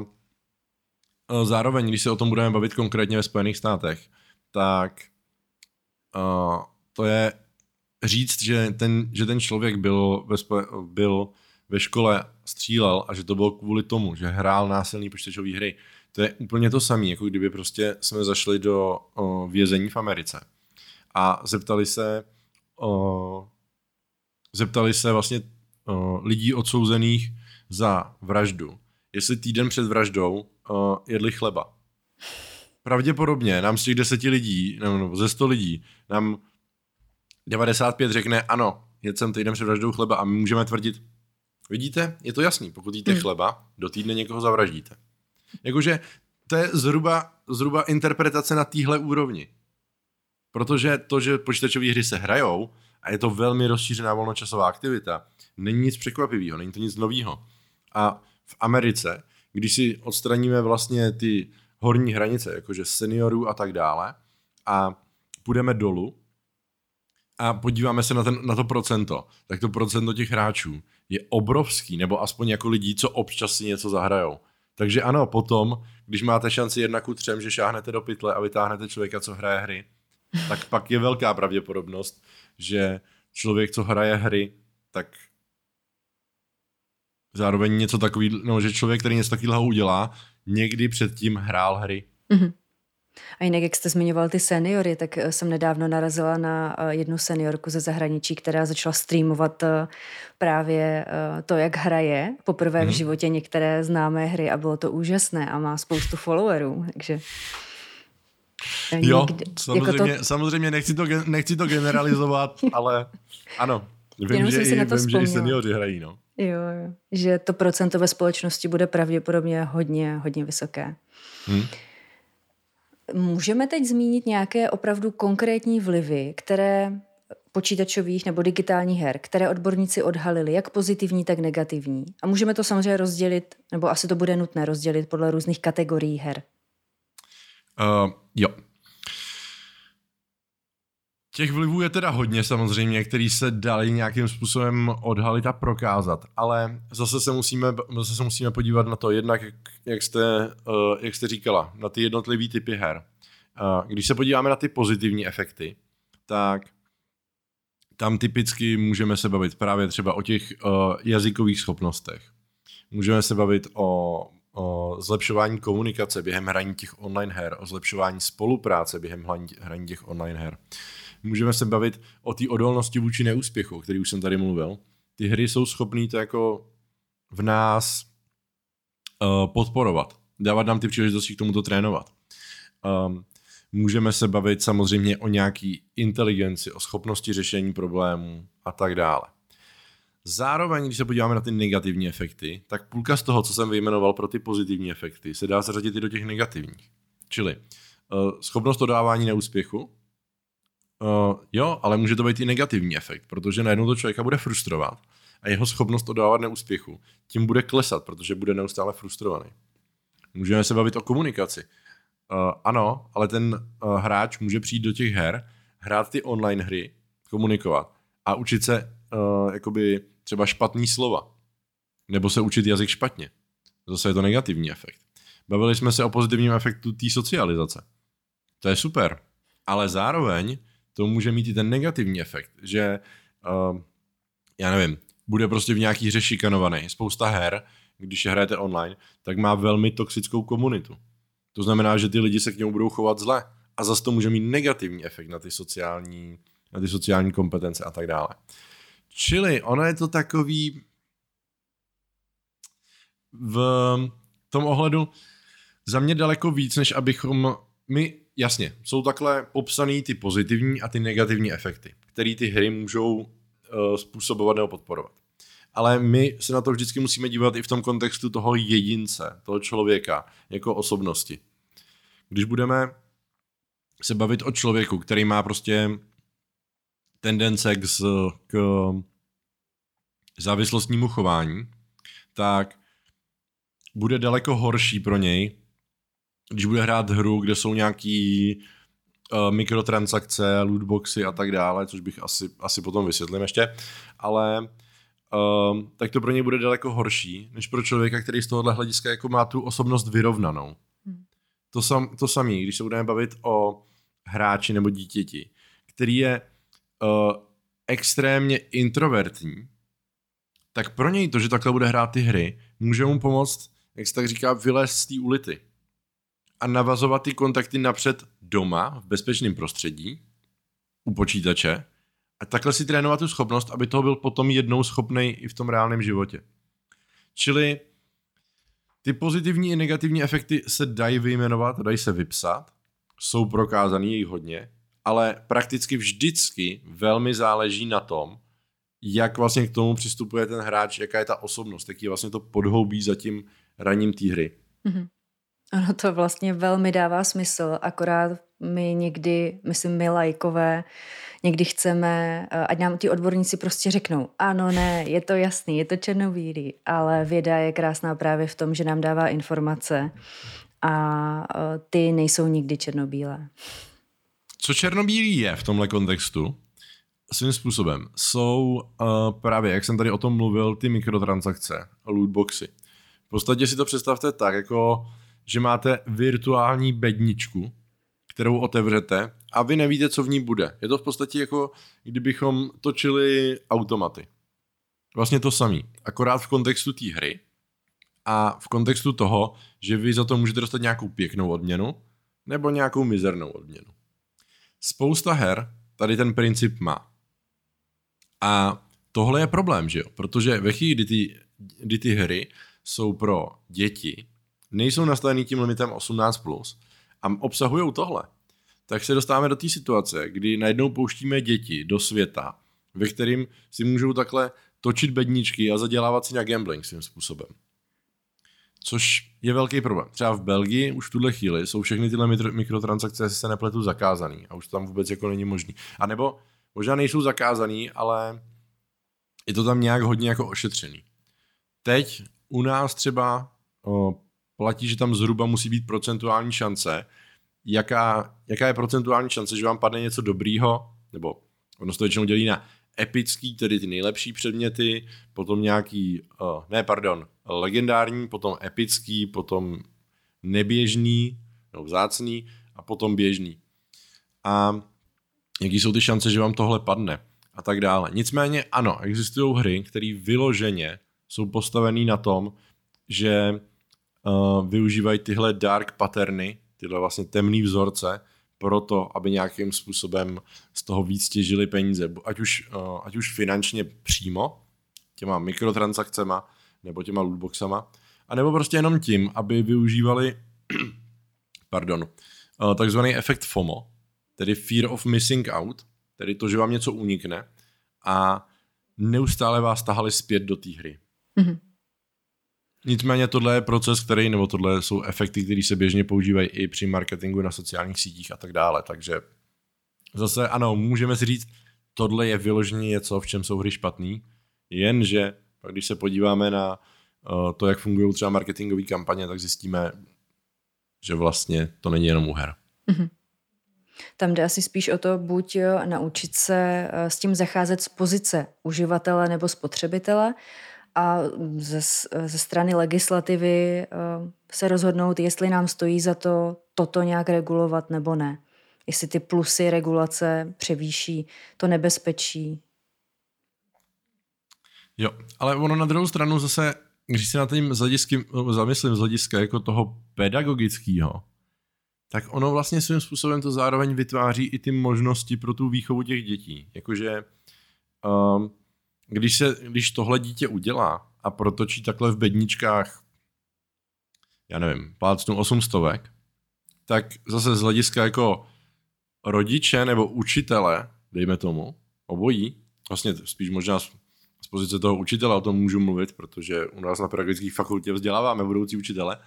e, zároveň, když se o tom budeme bavit konkrétně ve Spojených státech, tak uh, to je říct, že ten, že ten člověk byl ve, byl ve škole, střílel a že to bylo kvůli tomu, že hrál násilný počítačové hry. To je úplně to samé, jako kdyby prostě jsme zašli do o, vězení v Americe a zeptali se o, zeptali se vlastně o, lidí odsouzených za vraždu, jestli týden před vraždou o, jedli chleba. Pravděpodobně nám z těch deseti lidí, nebo ze sto lidí, nám 95 řekne ano, jedl jsem týden před vraždou chleba a my můžeme tvrdit, vidíte, je to jasný, pokud jíte hmm. chleba, do týdne někoho zavraždíte. Jakože to je zhruba, zhruba interpretace na téhle úrovni. Protože to, že počítačové hry se hrajou a je to velmi rozšířená volnočasová aktivita, není nic překvapivého, není to nic nového. A v Americe, když si odstraníme vlastně ty horní hranice, jakože seniorů a tak dále, a půjdeme dolů, a podíváme se na, ten, na to procento, tak to procento těch hráčů je obrovský, nebo aspoň jako lidí, co občas si něco zahrajou. Takže ano, potom, když máte šanci jedna ku třem, že šáhnete do pytle a vytáhnete člověka, co hraje hry, tak pak je velká pravděpodobnost, že člověk, co hraje hry, tak zároveň něco takový, no, že člověk, který něco takového udělá, někdy předtím hrál hry. Mm-hmm. A jinak, jak jste zmiňoval ty seniory, tak eh, jsem nedávno narazila na eh, jednu seniorku ze zahraničí, která začala streamovat eh, právě to, jak hraje poprvé v mhm. životě některé známé hry a bylo to úžasné a má spoustu followerů, takže... Jo, samozřejmě, to... samozřejmě nechci, to, nechci to generalizovat, ale ano, vím, že, i, na to vím že i seniori hrají. No. Jo, jo, že to procento ve společnosti bude pravděpodobně hodně, hodně vysoké. Hmm. Můžeme teď zmínit nějaké opravdu konkrétní vlivy, které počítačových nebo digitálních her, které odborníci odhalili, jak pozitivní, tak negativní. A můžeme to samozřejmě rozdělit, nebo asi to bude nutné rozdělit podle různých kategorií her. Uh, jo. Těch vlivů je teda hodně samozřejmě, který se dali nějakým způsobem odhalit a prokázat, ale zase se musíme, zase se musíme podívat na to jednak, jak, jste, uh, jak jste říkala, na ty jednotlivé typy her. Uh, když se podíváme na ty pozitivní efekty, tak tam typicky můžeme se bavit právě třeba o těch uh, jazykových schopnostech. Můžeme se bavit o, o zlepšování komunikace během hraní těch online her, o zlepšování spolupráce během hraní těch online her. Můžeme se bavit o té odolnosti vůči neúspěchu, který už jsem tady mluvil. Ty hry jsou schopné to jako v nás uh, podporovat, dávat nám ty příležitosti k tomuto trénovat. Um, můžeme se bavit samozřejmě o nějaký inteligenci, o schopnosti řešení problémů a tak dále. Zároveň, když se podíváme na ty negativní efekty, tak půlka z toho, co jsem vyjmenoval pro ty pozitivní efekty, se dá zařadit i do těch negativních. Čili uh, schopnost dodávání neúspěchu, Uh, jo, ale může to být i negativní efekt, protože najednou to člověka bude frustrovat a jeho schopnost odávat neúspěchu tím bude klesat, protože bude neustále frustrovaný. Můžeme se bavit o komunikaci. Uh, ano, ale ten uh, hráč může přijít do těch her, hrát ty online hry, komunikovat a učit se uh, jakoby třeba špatný slova. Nebo se učit jazyk špatně. Zase je to negativní efekt. Bavili jsme se o pozitivním efektu té socializace. To je super. Ale zároveň to může mít i ten negativní efekt, že uh, já nevím, bude prostě v nějaký hře šikanovaný. Spousta her, když je hrajete online, tak má velmi toxickou komunitu. To znamená, že ty lidi se k němu budou chovat zle. A zase to může mít negativní efekt na ty sociální, na ty sociální kompetence a tak dále. Čili ono je to takový v tom ohledu za mě daleko víc, než abychom my, jasně, jsou takhle popsaný ty pozitivní a ty negativní efekty, které ty hry můžou uh, způsobovat nebo podporovat. Ale my se na to vždycky musíme dívat i v tom kontextu toho jedince, toho člověka, jako osobnosti. Když budeme se bavit o člověku, který má prostě tendence k, k závislostnímu chování, tak bude daleko horší pro něj, když bude hrát hru, kde jsou nějaký uh, mikrotransakce, lootboxy a tak dále, což bych asi, asi potom vysvětlím ještě, ale uh, tak to pro něj bude daleko horší, než pro člověka, který z tohohle hlediska jako má tu osobnost vyrovnanou. Hmm. To, sam, to samé, když se budeme bavit o hráči nebo dítěti, který je uh, extrémně introvertní, tak pro něj to, že takhle bude hrát ty hry, může mu pomoct, jak se tak říká, vylézt z té ulity a navazovat ty kontakty napřed doma, v bezpečném prostředí, u počítače, a takhle si trénovat tu schopnost, aby toho byl potom jednou schopný i v tom reálném životě. Čili ty pozitivní i negativní efekty se dají vyjmenovat, dají se vypsat, jsou prokázaný jich hodně, ale prakticky vždycky velmi záleží na tom, jak vlastně k tomu přistupuje ten hráč, jaká je ta osobnost, jaký vlastně to podhoubí za tím raním té hry. Mm-hmm. Ano, to vlastně velmi dává smysl, akorát my někdy, myslím my lajkové, někdy chceme, eh, ať nám ti odborníci prostě řeknou, ano, ne, je to jasný, je to černobílý, ale věda je krásná právě v tom, že nám dává informace a eh, ty nejsou nikdy černobílé. Co černobílý je v tomhle kontextu? Svým způsobem jsou uh, právě, jak jsem tady o tom mluvil, ty mikrotransakce, lootboxy. V podstatě si to představte tak, jako že máte virtuální bedničku, kterou otevřete a vy nevíte, co v ní bude. Je to v podstatě jako, kdybychom točili automaty. Vlastně to samý, akorát v kontextu té hry a v kontextu toho, že vy za to můžete dostat nějakou pěknou odměnu nebo nějakou mizernou odměnu. Spousta her tady ten princip má. A tohle je problém, že jo? Protože ve chvíli, kdy ty, kdy ty hry jsou pro děti, nejsou nastavený tím limitem 18+, plus, a obsahují tohle, tak se dostáváme do té situace, kdy najednou pouštíme děti do světa, ve kterým si můžou takhle točit bedničky a zadělávat si na gambling svým způsobem. Což je velký problém. Třeba v Belgii už v tuhle chvíli jsou všechny tyhle mikrotransakce, jestli se nepletu, zakázaný a už tam vůbec jako není možný. A nebo možná nejsou zakázaný, ale je to tam nějak hodně jako ošetřený. Teď u nás třeba o, platí, že tam zhruba musí být procentuální šance, jaká, jaká je procentuální šance, že vám padne něco dobrýho, nebo ono se to většinou dělí na epický, tedy ty nejlepší předměty, potom nějaký, uh, ne, pardon, legendární, potom epický, potom neběžný, no vzácný a potom běžný. A jaký jsou ty šance, že vám tohle padne a tak dále. Nicméně ano, existují hry, které vyloženě jsou postavené na tom, že uh, využívají tyhle dark patterny, tyhle vlastně temný vzorce, proto, aby nějakým způsobem z toho víc těžili peníze, ať už, uh, ať už finančně přímo, těma mikrotransakcema, nebo těma lootboxama, a nebo prostě jenom tím, aby využívali pardon, uh, takzvaný efekt FOMO, tedy Fear of Missing Out, tedy to, že vám něco unikne a neustále vás tahali zpět do té hry. Mm-hmm. Nicméně tohle je proces, který, nebo tohle jsou efekty, které se běžně používají i při marketingu na sociálních sítích a tak dále. Takže zase ano, můžeme si říct, tohle je vyloženě něco, v čem jsou hry špatný. Jenže když se podíváme na uh, to, jak fungují třeba marketingové kampaně, tak zjistíme, že vlastně to není jenom u her. Mm-hmm. Tam jde asi spíš o to, buď naučit se eh, s tím zacházet z pozice uživatele nebo spotřebitele a ze, ze strany legislativy eh, se rozhodnout, jestli nám stojí za to toto nějak regulovat nebo ne. Jestli ty plusy regulace převýší to nebezpečí. Jo, ale ono na druhou stranu zase, když si na tím zamyslím z hlediska jako toho pedagogického, tak ono vlastně svým způsobem to zároveň vytváří i ty možnosti pro tu výchovu těch dětí. Jakože um, když, se, když tohle dítě udělá a protočí takhle v bedničkách, já nevím, plácnu 800, tak zase z hlediska jako rodiče nebo učitele, dejme tomu, obojí, vlastně spíš možná z, pozice toho učitele o tom můžu mluvit, protože u nás na pedagogické fakultě vzděláváme budoucí učitele,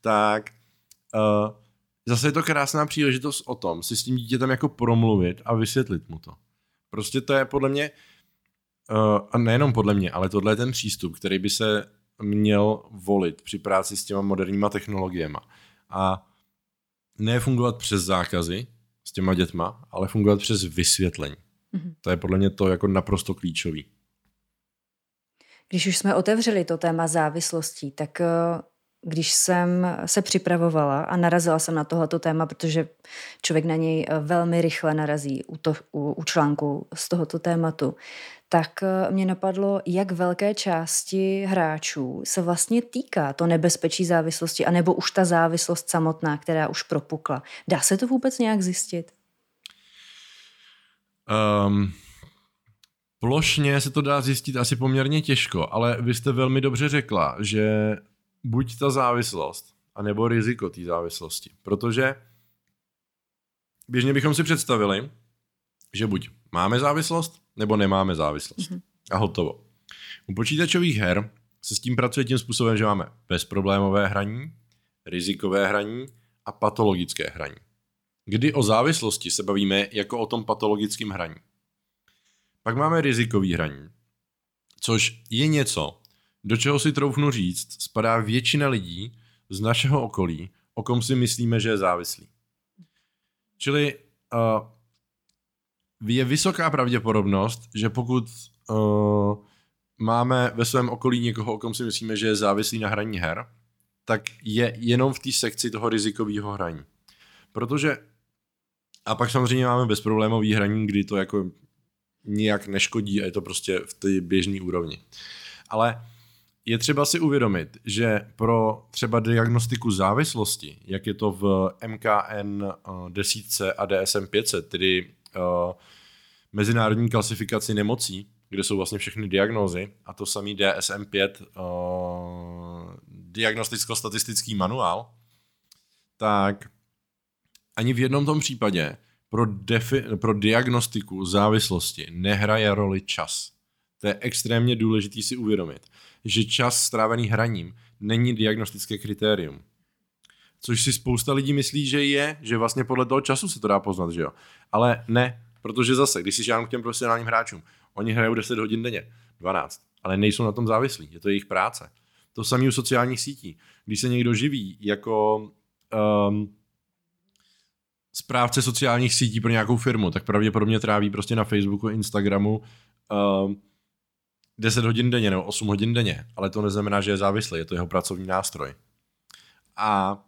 tak uh, zase je to krásná příležitost o tom si s tím dítětem jako promluvit a vysvětlit mu to. Prostě to je podle mě, uh, a nejenom podle mě, ale tohle je ten přístup, který by se měl volit při práci s těma moderníma technologiemi. A ne fungovat přes zákazy s těma dětma, ale fungovat přes vysvětlení. Mm-hmm. To je podle mě to jako naprosto klíčový. Když už jsme otevřeli to téma závislostí, tak eh, když jsem se připravovala a narazila jsem na tohoto téma, protože člověk na něj eh, velmi rychle narazí u, to, u, u článku z tohoto tématu, tak eh, mě napadlo, jak velké části hráčů se vlastně týká to nebezpečí závislosti, anebo už ta závislost samotná, která už propukla. Dá se to vůbec nějak zjistit? Um, plošně se to dá zjistit asi poměrně těžko, ale vy jste velmi dobře řekla, že buď ta závislost, anebo riziko té závislosti. Protože běžně bychom si představili, že buď máme závislost, nebo nemáme závislost. Mm-hmm. A hotovo. U počítačových her se s tím pracuje tím způsobem, že máme bezproblémové hraní, rizikové hraní a patologické hraní. Kdy o závislosti se bavíme jako o tom patologickém hraní. Pak máme rizikový hraní, což je něco, do čeho si troufnu říct, spadá většina lidí z našeho okolí, o kom si myslíme, že je závislý. Čili uh, je vysoká pravděpodobnost, že pokud uh, máme ve svém okolí někoho, o kom si myslíme, že je závislý na hraní her, tak je jenom v té sekci toho rizikového hraní. Protože a pak samozřejmě máme bezproblémový hraní, kdy to jako nijak neškodí a je to prostě v té běžné úrovni. Ale je třeba si uvědomit, že pro třeba diagnostiku závislosti, jak je to v MKN 10 a DSM 500, tedy mezinárodní klasifikaci nemocí, kde jsou vlastně všechny diagnózy, a to samý DSM 5, uh, diagnosticko-statistický manuál, tak ani v jednom tom případě pro, defi- pro diagnostiku závislosti nehraje roli čas. To je extrémně důležité si uvědomit, že čas strávený hraním není diagnostické kritérium. Což si spousta lidí myslí, že je, že vlastně podle toho času se to dá poznat, že jo. Ale ne, protože zase, když si žádám k těm profesionálním hráčům, oni hrajou 10 hodin denně, 12, ale nejsou na tom závislí, je to jejich práce. To samé u sociálních sítí. Když se někdo živí jako um, správce sociálních sítí pro nějakou firmu, tak pravděpodobně tráví prostě na Facebooku, Instagramu um, 10 hodin denně nebo 8 hodin denně, ale to neznamená, že je závislý, je to jeho pracovní nástroj. A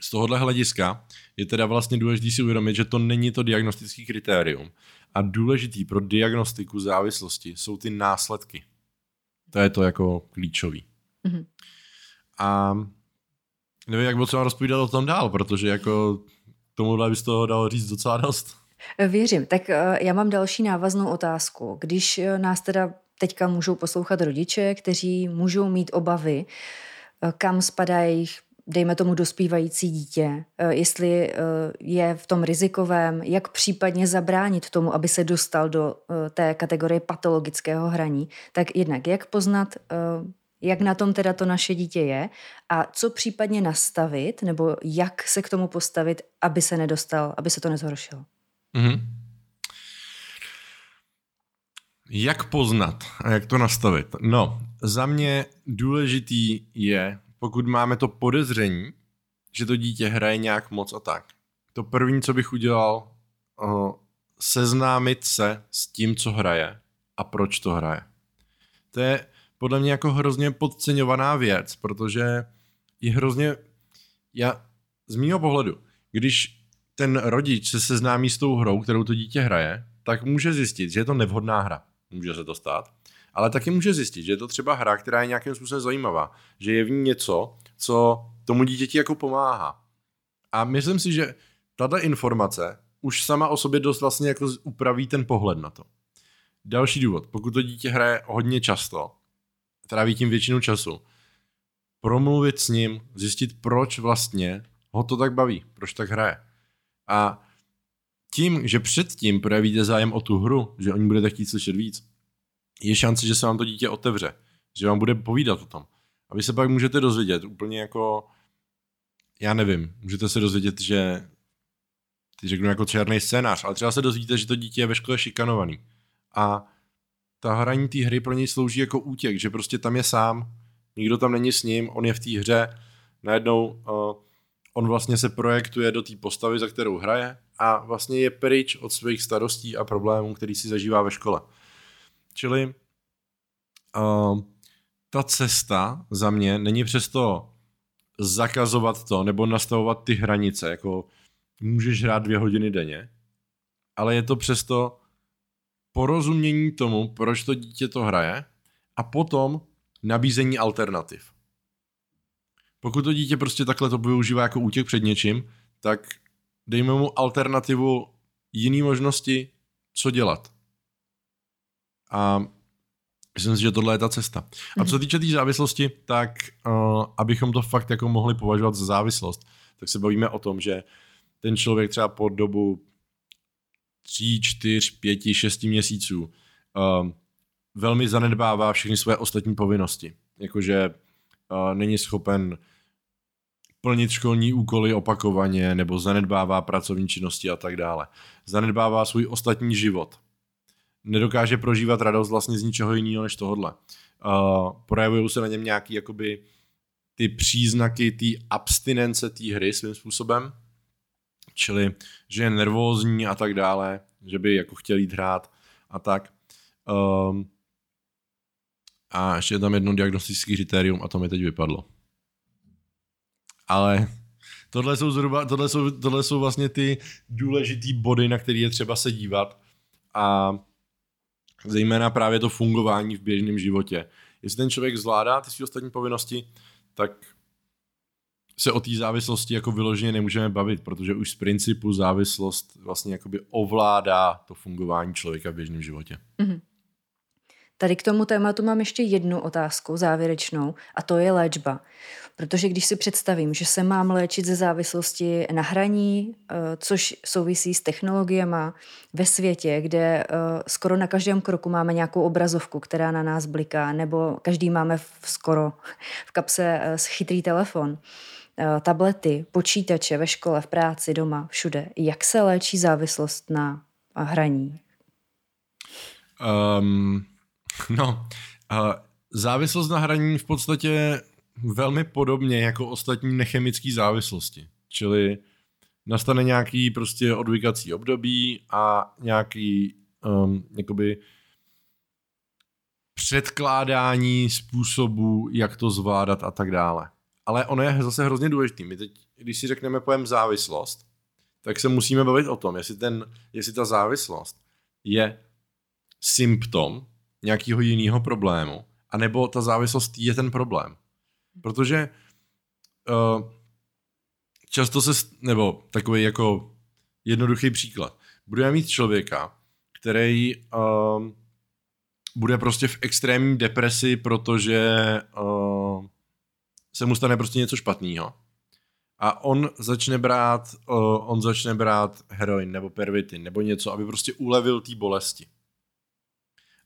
z tohohle hlediska je teda vlastně důležité si uvědomit, že to není to diagnostický kritérium. A důležitý pro diagnostiku závislosti jsou ty následky. To je to jako klíčový. Mm-hmm. A nevím, jak moc mám rozpovídat o tom dál, protože jako tomuhle bys toho dal říct docela dost. Věřím. Tak eh, já mám další návaznou otázku. Když eh, nás teda teďka můžou poslouchat rodiče, kteří můžou mít obavy, eh, kam spadá jejich dejme tomu dospívající dítě, jestli je v tom rizikovém, jak případně zabránit tomu, aby se dostal do té kategorie patologického hraní, tak jednak jak poznat, jak na tom teda to naše dítě je a co případně nastavit, nebo jak se k tomu postavit, aby se nedostal, aby se to nezhoršilo. Mm-hmm. Jak poznat a jak to nastavit? No, za mě důležitý je, pokud máme to podezření, že to dítě hraje nějak moc a tak. To první, co bych udělal, uh, seznámit se s tím, co hraje a proč to hraje. To je podle mě jako hrozně podceňovaná věc, protože je hrozně, já z mýho pohledu, když ten rodič se seznámí s tou hrou, kterou to dítě hraje, tak může zjistit, že je to nevhodná hra. Může se to stát. Ale taky může zjistit, že je to třeba hra, která je nějakým způsobem zajímavá. Že je v ní něco, co tomu dítěti jako pomáhá. A myslím si, že tato informace už sama o sobě dost vlastně jako upraví ten pohled na to. Další důvod, pokud to dítě hraje hodně často, tráví tím většinu času, promluvit s ním, zjistit, proč vlastně ho to tak baví, proč tak hraje. A tím, že předtím projevíte zájem o tu hru, že o ní budete chtít slyšet víc, je šance, že se vám to dítě otevře, že vám bude povídat o tom. A vy se pak můžete dozvědět úplně jako, já nevím, můžete se dozvědět, že ty řeknu jako černý scénář, ale třeba se dozvíte, že to dítě je ve škole šikanovaný. A ta hraní té hry pro něj slouží jako útěk, že prostě tam je sám, nikdo tam není s ním, on je v té hře, najednou uh, on vlastně se projektuje do té postavy, za kterou hraje a vlastně je pryč od svých starostí a problémů, který si zažívá ve škole. Čili uh, ta cesta za mě není přesto zakazovat to nebo nastavovat ty hranice, jako můžeš hrát dvě hodiny denně, ale je to přesto porozumění tomu, proč to dítě to hraje a potom nabízení alternativ. Pokud to dítě prostě takhle to využívá jako útěk před něčím, tak dejme mu alternativu jiný možnosti, co dělat. A myslím si, že tohle je ta cesta. A co se týče té tý závislosti, tak uh, abychom to fakt jako mohli považovat za závislost, tak se bavíme o tom, že ten člověk třeba po dobu 3, 4, 5, 6 měsíců uh, velmi zanedbává všechny své ostatní povinnosti. Jakože uh, není schopen plnit školní úkoly opakovaně nebo zanedbává pracovní činnosti a tak dále. Zanedbává svůj ostatní život. Nedokáže prožívat radost vlastně z ničeho jiného než tohodle. Uh, projevují se na něm nějaký jakoby ty příznaky té abstinence té hry svým způsobem, čili že je nervózní a tak dále, že by jako chtěl jít hrát a tak. Um, a ještě je tam jedno diagnostické kritérium a to mi teď vypadlo. Ale tohle jsou zhruba, tohle jsou, tohle jsou vlastně ty důležitý body, na které je třeba se dívat a zejména právě to fungování v běžném životě. Jestli ten člověk zvládá ty své ostatní povinnosti, tak se o té závislosti jako vyloženě nemůžeme bavit, protože už z principu závislost vlastně jakoby ovládá to fungování člověka v běžném životě. Mm-hmm. Tady k tomu tématu mám ještě jednu otázku závěrečnou a to je léčba. Protože když si představím, že se mám léčit ze závislosti na hraní, eh, což souvisí s technologiemi ve světě, kde eh, skoro na každém kroku máme nějakou obrazovku, která na nás bliká, nebo každý máme v, skoro v kapse eh, chytrý telefon, tablety, počítače ve škole, v práci, doma, všude. Jak se léčí závislost na hraní? Um, no, uh, závislost na hraní v podstatě velmi podobně jako ostatní nechemické závislosti. Čili nastane nějaký prostě odvykací období a nějaký um, jakoby předkládání způsobu, jak to zvládat a tak dále. Ale ono je zase hrozně důležitý. My teď, když si řekneme pojem závislost, tak se musíme bavit o tom, jestli, ten, jestli ta závislost je symptom nějakého jiného problému, anebo ta závislost je ten problém. Protože uh, často se, nebo takový jako jednoduchý příklad. Budeme mít člověka, který uh, bude prostě v extrémní depresi, protože uh, se mu stane prostě něco špatného. A on začne brát, uh, on začne brát heroin nebo pervitin nebo něco, aby prostě ulevil té bolesti.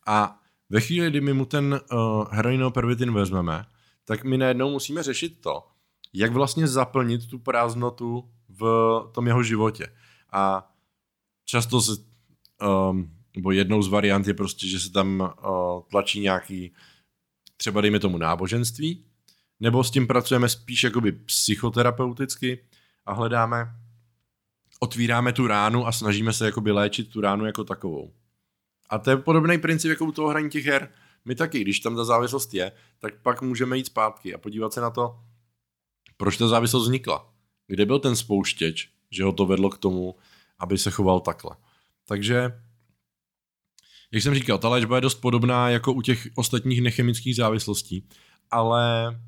A ve chvíli, kdy my mu ten uh, heroin nebo pervitin vezmeme, tak my najednou musíme řešit to, jak vlastně zaplnit tu prázdnotu v tom jeho životě. A často se um, nebo jednou z variant je prostě, že se tam uh, tlačí nějaký, třeba dejme tomu náboženství, nebo s tím pracujeme spíš jakoby psychoterapeuticky a hledáme, otvíráme tu ránu a snažíme se jakoby léčit tu ránu jako takovou. A to je podobný princip jako u toho hraní těch her. My taky, když tam ta závislost je, tak pak můžeme jít zpátky a podívat se na to, proč ta závislost vznikla. Kde byl ten spouštěč, že ho to vedlo k tomu, aby se choval takhle. Takže, jak jsem říkal, ta léčba je dost podobná jako u těch ostatních nechemických závislostí, ale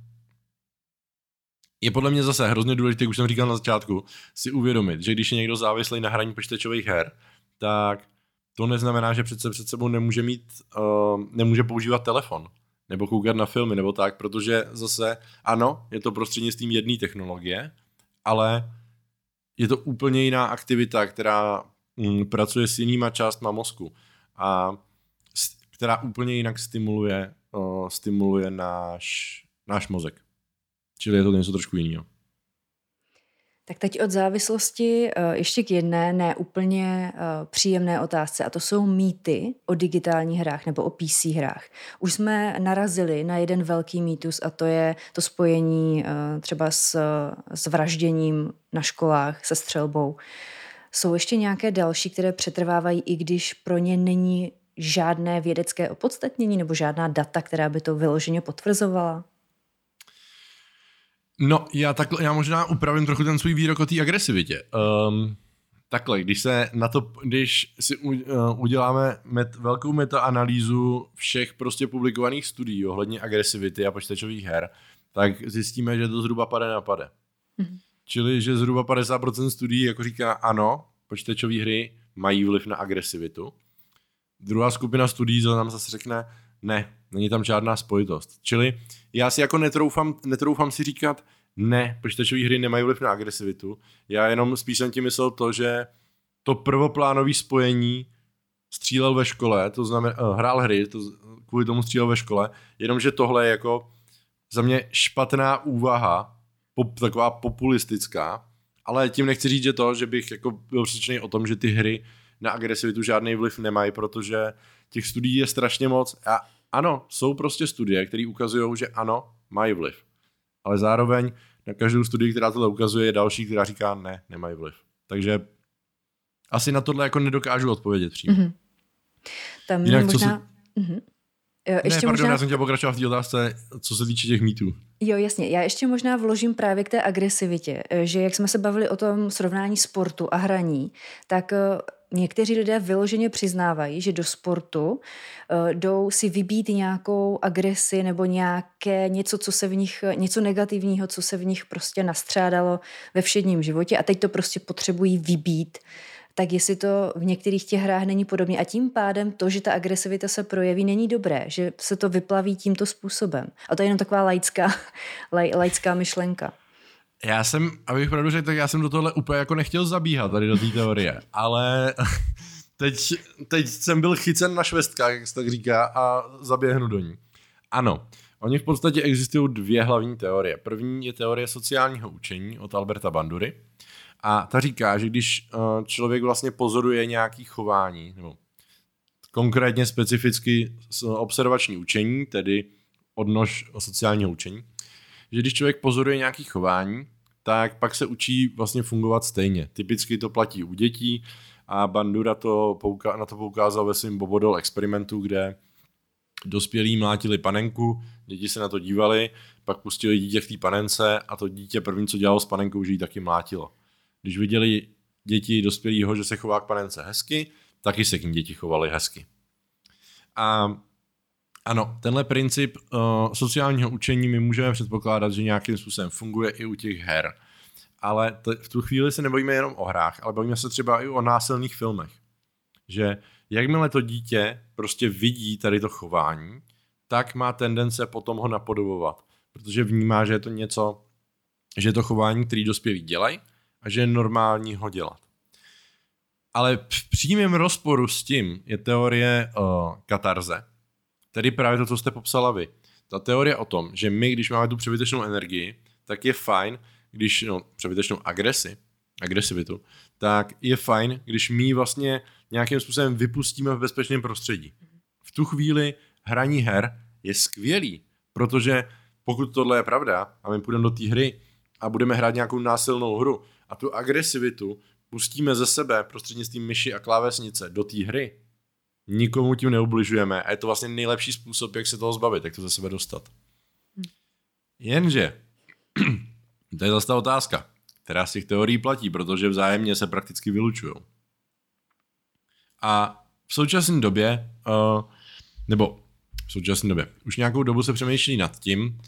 je podle mě zase hrozně důležité, už jsem říkal na začátku, si uvědomit, že když je někdo závislý na hraní počítačových her, tak to neznamená, že přece před sebou nemůže mít, uh, nemůže používat telefon nebo koukat na filmy nebo tak, protože zase ano, je to prostřednictvím jedné technologie, ale je to úplně jiná aktivita, která mm, pracuje s jinýma částma mozku a která úplně jinak stimuluje, uh, stimuluje náš, náš mozek. Čili je to něco trošku jiného. Tak teď od závislosti eh, ještě k jedné ne úplně eh, příjemné otázce a to jsou mýty o digitálních hrách nebo o PC hrách. Už jsme narazili na jeden velký mýtus a to je to spojení eh, třeba s, s vražděním na školách, se střelbou. Jsou ještě nějaké další, které přetrvávají, i když pro ně není žádné vědecké opodstatnění nebo žádná data, která by to vyloženě potvrzovala? No, já takhle, já možná upravím trochu ten svůj výrok o té agresivitě. Um, takhle, když se na to, když si u, uh, uděláme met, velkou metaanalýzu všech prostě publikovaných studií ohledně agresivity a počítačových her, tak zjistíme, že to zhruba pade na pade. Mm-hmm. Čili, že zhruba 50% studií jako říká ano, počítačové hry mají vliv na agresivitu. Druhá skupina studií nám zase řekne, ne, není tam žádná spojitost. Čili já si jako netroufám, netroufám si říkat, ne, počítačové hry nemají vliv na agresivitu. Já jenom spíš jsem tím myslel to, že to prvoplánové spojení střílel ve škole, to znamená, uh, hrál hry, to, kvůli tomu střílel ve škole, jenomže tohle je jako za mě špatná úvaha, pop, taková populistická, ale tím nechci říct, že to, že bych jako byl přesvědčený o tom, že ty hry na agresivitu žádný vliv nemají, protože těch studií je strašně moc. A ano, jsou prostě studie, které ukazují, že ano, mají vliv. Ale zároveň na každou studii, která tohle ukazuje, je další, která říká ne, nemají vliv. Takže asi na tohle jako nedokážu odpovědět přímo. Mm-hmm. Tam Jinak, možná... co si... mm-hmm. Jo, ještě ne, pardon, možná... já jsem chtěl pokračovat v té otázce, co se týče těch mýtů. Jo, jasně. Já ještě možná vložím právě k té agresivitě, že jak jsme se bavili o tom srovnání sportu a hraní, tak někteří lidé vyloženě přiznávají, že do sportu uh, jdou si vybít nějakou agresi nebo nějaké něco, co se v nich, něco negativního, co se v nich prostě nastřádalo ve všedním životě a teď to prostě potřebují vybít tak jestli to v některých těch hrách není podobně. A tím pádem to, že ta agresivita se projeví, není dobré, že se to vyplaví tímto způsobem. A to je jenom taková laická, laická myšlenka. Já jsem, abych pravdu řekl, tak já jsem do tohle úplně jako nechtěl zabíhat tady do té teorie, ale teď, teď jsem byl chycen na švestkách, jak se tak říká, a zaběhnu do ní. Ano, oni v podstatě existují dvě hlavní teorie. První je teorie sociálního učení od Alberta Bandury a ta říká, že když eh, člověk vlastně pozoruje nějaký chování, nebo konkrétně specificky observační učení, tedy odnož sociálního učení, že když člověk pozoruje nějaký chování, tak pak se učí vlastně fungovat stejně. Typicky to platí u dětí a Bandura to pouka- na to poukázal ve svém Bobodol experimentu, kde dospělí mlátili panenku, děti se na to dívali, pak pustili dítě v té panence a to dítě první, co dělalo s panenkou, že ji taky mlátilo. Když viděli děti dospělého, že se chová k panence hezky, taky se k ní děti chovaly hezky. A ano, tenhle princip uh, sociálního učení my můžeme předpokládat, že nějakým způsobem funguje i u těch her. Ale t- v tu chvíli se nebavíme jenom o hrách, ale bavíme se třeba i o násilných filmech. Že jakmile to dítě prostě vidí tady to chování, tak má tendence potom ho napodobovat. Protože vnímá, že je to něco, že je to chování, který dospělí dělají a že je normální ho dělat. Ale v přímém rozporu s tím je teorie uh, katarze, Tedy právě to, co jste popsala vy. Ta teorie o tom, že my, když máme tu přebytečnou energii, tak je fajn, když, no, přebytečnou agresi, agresivitu, tak je fajn, když my vlastně nějakým způsobem vypustíme v bezpečném prostředí. V tu chvíli hraní her je skvělý, protože pokud tohle je pravda a my půjdeme do té hry a budeme hrát nějakou násilnou hru a tu agresivitu pustíme ze sebe prostřednictvím myši a klávesnice do té hry, nikomu tím neubližujeme a je to vlastně nejlepší způsob, jak se toho zbavit, jak to ze sebe dostat. Jenže, to je zase ta otázka, která z těch teorií platí, protože vzájemně se prakticky vylučují. A v současné době, uh, nebo v současné době, už nějakou dobu se přemýšlí nad tím,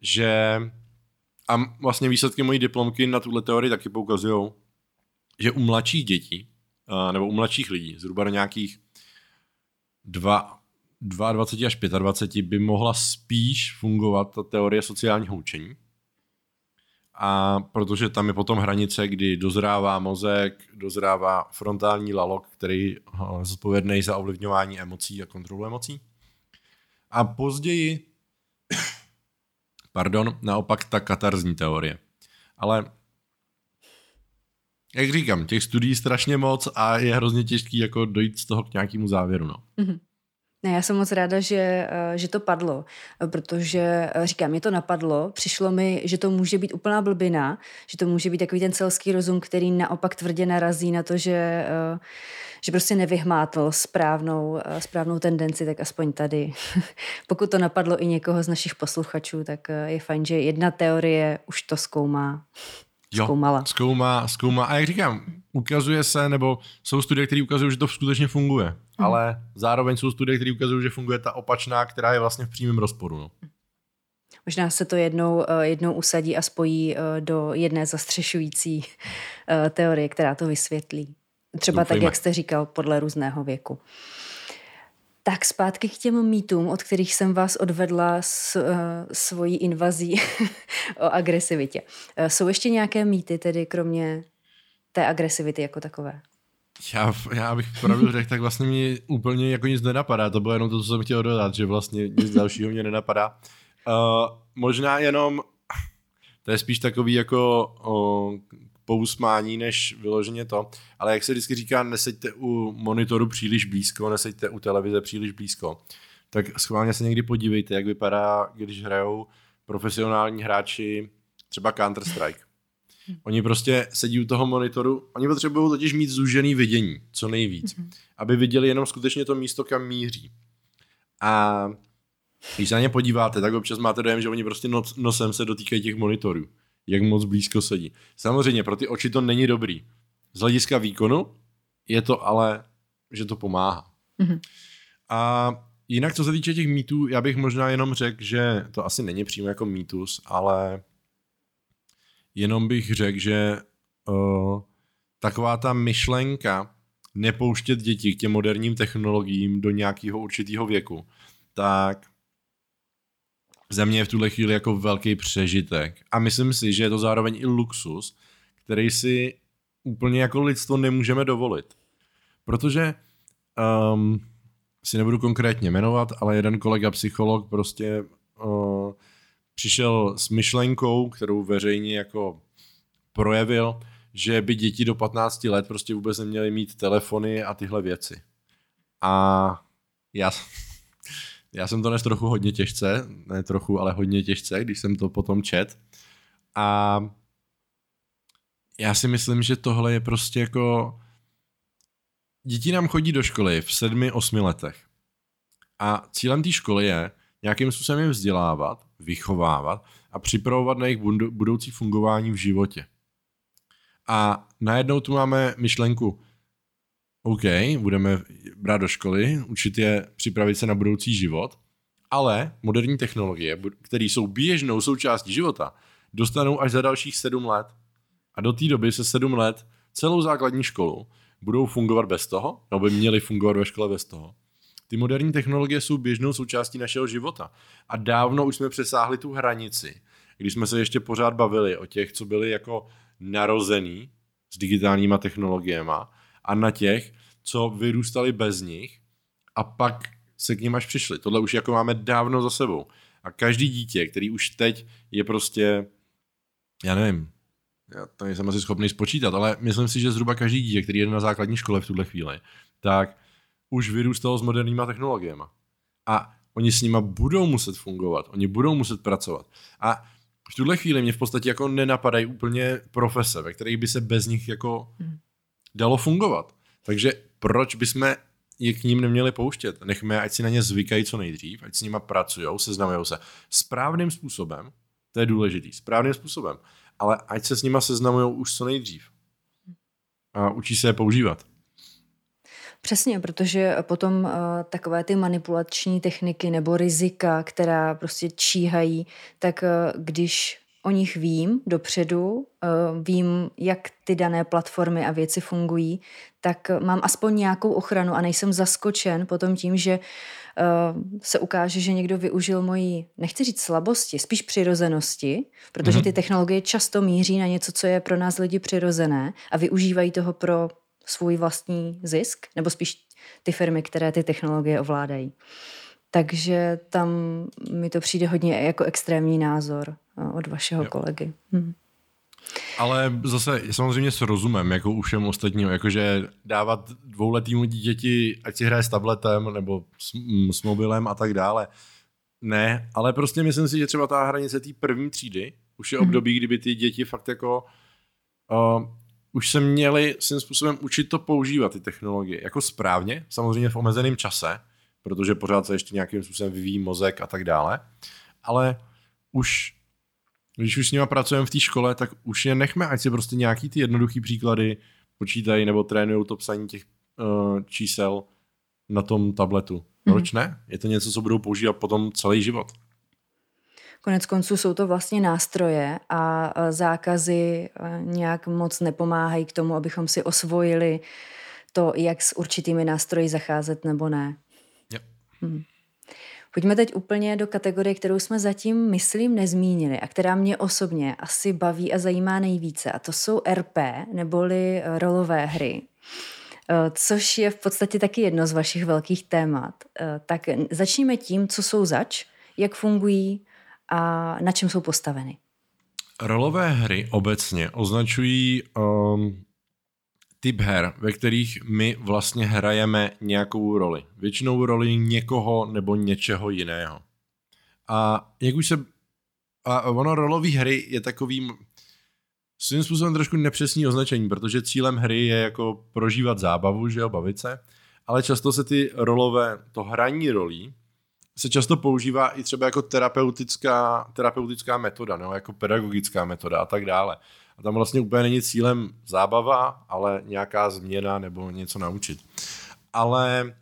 že a vlastně výsledky mojí diplomky na tuhle teorii taky poukazují, že u mladších dětí, uh, nebo u mladších lidí, zhruba na nějakých 2, 22 až 25 by mohla spíš fungovat ta teorie sociálního učení. A protože tam je potom hranice, kdy dozrává mozek, dozrává frontální lalok, který je zodpovědný za ovlivňování emocí a kontrolu emocí. A později, pardon, naopak ta katarzní teorie. Ale jak říkám, těch studií strašně moc a je hrozně těžký jako dojít z toho k nějakému závěru. No. Mm-hmm. Ne, já jsem moc ráda, že, eh, že to padlo, protože eh, říkám, mě to napadlo, přišlo mi, že to může být úplná blbina, že to může být takový ten celský rozum, který naopak tvrdě narazí na to, že, eh, že prostě nevyhmátl správnou, správnou tendenci, tak aspoň tady. Pokud to napadlo i někoho z našich posluchačů, tak je fajn, že jedna teorie už to zkoumá. Jo, zkoumala. Zkoumá, zkoumá. A jak říkám, ukazuje se, nebo jsou studie, které ukazují, že to skutečně funguje. Hmm. Ale zároveň jsou studie, které ukazují, že funguje ta opačná, která je vlastně v přímém rozporu. No. Možná se to jednou, eh, jednou usadí a spojí eh, do jedné zastřešující eh, teorie, která to vysvětlí. Třeba Doufejme. tak, jak jste říkal, podle různého věku. Tak zpátky k těm mýtům, od kterých jsem vás odvedla s uh, svojí invazí o agresivitě. Uh, jsou ještě nějaké mýty, tedy kromě té agresivity jako takové? Já, já bych pravdu řekl, tak vlastně mi úplně jako nic nenapadá. To bylo jenom to, co jsem chtěl dodat, že vlastně nic dalšího mě nenapadá. Uh, možná jenom, to je spíš takový jako uh, pousmání, než vyloženě to. Ale jak se vždycky říká, neseďte u monitoru příliš blízko, neseďte u televize příliš blízko. Tak schválně se někdy podívejte, jak vypadá, když hrajou profesionální hráči třeba Counter-Strike. Oni prostě sedí u toho monitoru, oni potřebují totiž mít zúžený vidění, co nejvíc, mm-hmm. aby viděli jenom skutečně to místo, kam míří. A když se na ně podíváte, tak občas máte dojem, že oni prostě nosem se dotýkají těch monitorů jak moc blízko sedí. Samozřejmě pro ty oči to není dobrý. Z hlediska výkonu je to ale, že to pomáhá. Mm-hmm. A jinak, co se týče těch mýtů, já bych možná jenom řekl, že to asi není přímo jako mýtus, ale jenom bych řekl, že uh, taková ta myšlenka nepouštět děti k těm moderním technologiím do nějakého určitého věku, tak za mě je v tuhle chvíli jako velký přežitek. A myslím si, že je to zároveň i luxus, který si úplně jako lidstvo nemůžeme dovolit. Protože um, si nebudu konkrétně jmenovat, ale jeden kolega psycholog prostě uh, přišel s myšlenkou, kterou veřejně jako projevil, že by děti do 15 let prostě vůbec neměly mít telefony a tyhle věci. A já já jsem to nes trochu hodně těžce, ne trochu, ale hodně těžce, když jsem to potom čet. A já si myslím, že tohle je prostě jako... Děti nám chodí do školy v sedmi, osmi letech. A cílem té školy je nějakým způsobem je vzdělávat, vychovávat a připravovat na jejich budoucí fungování v životě. A najednou tu máme myšlenku, OK, budeme brát do školy, učit je připravit se na budoucí život, ale moderní technologie, které jsou běžnou součástí života, dostanou až za dalších sedm let. A do té doby se sedm let celou základní školu budou fungovat bez toho, nebo by měly fungovat ve škole bez toho. Ty moderní technologie jsou běžnou součástí našeho života. A dávno už jsme přesáhli tu hranici, když jsme se ještě pořád bavili o těch, co byli jako narozený s digitálníma technologiemi a na těch, co vyrůstali bez nich a pak se k ním až přišli. Tohle už jako máme dávno za sebou. A každý dítě, který už teď je prostě, já nevím, já to nejsem asi schopný spočítat, ale myslím si, že zhruba každý dítě, který je na základní škole v tuhle chvíli, tak už vyrůstalo s moderníma technologiemi. A oni s nima budou muset fungovat, oni budou muset pracovat. A v tuhle chvíli mě v podstatě jako nenapadají úplně profese, ve kterých by se bez nich jako hmm. Dalo fungovat. Takže proč bychom je k ním neměli pouštět? Nechme, ať si na ně zvykají co nejdřív, ať s nima pracují, seznamují se správným způsobem, to je důležitý, správným způsobem, ale ať se s nima seznamují už co nejdřív. A učí se je používat. Přesně, protože potom uh, takové ty manipulační techniky nebo rizika, která prostě číhají, tak uh, když o nich vím dopředu, uh, vím, jak ty dané platformy a věci fungují, tak mám aspoň nějakou ochranu a nejsem zaskočen potom tím, že uh, se ukáže, že někdo využil moji, nechci říct slabosti, spíš přirozenosti, protože mhm. ty technologie často míří na něco, co je pro nás lidi přirozené a využívají toho pro svůj vlastní zisk, nebo spíš ty firmy, které ty technologie ovládají. Takže tam mi to přijde hodně jako extrémní názor eh, od vašeho jo. kolegy. Hm. Ale zase samozřejmě s rozumem, jako u všem ostatního, jakože dávat dvouletýmu dítěti, ať si hraje s tabletem nebo s, mm, s mobilem a tak dále. Ne, ale prostě myslím si, že třeba ta hranice té první třídy už je mhm. období, kdyby ty děti fakt jako uh, už se měli svým způsobem učit to používat, ty technologie, jako správně, samozřejmě v omezeném čase, protože pořád se ještě nějakým způsobem vyvíjí mozek a tak dále, ale už když už s nimi pracujeme v té škole, tak už je nechme, ať si prostě nějaký ty jednoduchý příklady počítají nebo trénují to psaní těch uh, čísel na tom tabletu. Proč mm-hmm. ne? Je to něco, co budou používat potom celý život. Konec konců jsou to vlastně nástroje a zákazy nějak moc nepomáhají k tomu, abychom si osvojili to, jak s určitými nástroji zacházet nebo ne. Yep. Hmm. Pojďme teď úplně do kategorie, kterou jsme zatím, myslím, nezmínili a která mě osobně asi baví a zajímá nejvíce. A to jsou RP, neboli rolové hry. Což je v podstatě taky jedno z vašich velkých témat. Tak začněme tím, co jsou zač, jak fungují, a na čem jsou postaveny? Rolové hry obecně označují um, typ her, ve kterých my vlastně hrajeme nějakou roli. Většinou roli někoho nebo něčeho jiného. A jak už se... A ono rolové hry je takovým svým způsobem trošku nepřesný označení, protože cílem hry je jako prožívat zábavu, že jo, bavit se, ale často se ty rolové, to hraní rolí se často používá i třeba jako terapeutická, terapeutická metoda, no, jako pedagogická metoda a tak dále. A tam vlastně úplně není cílem zábava, ale nějaká změna nebo něco naučit. Ale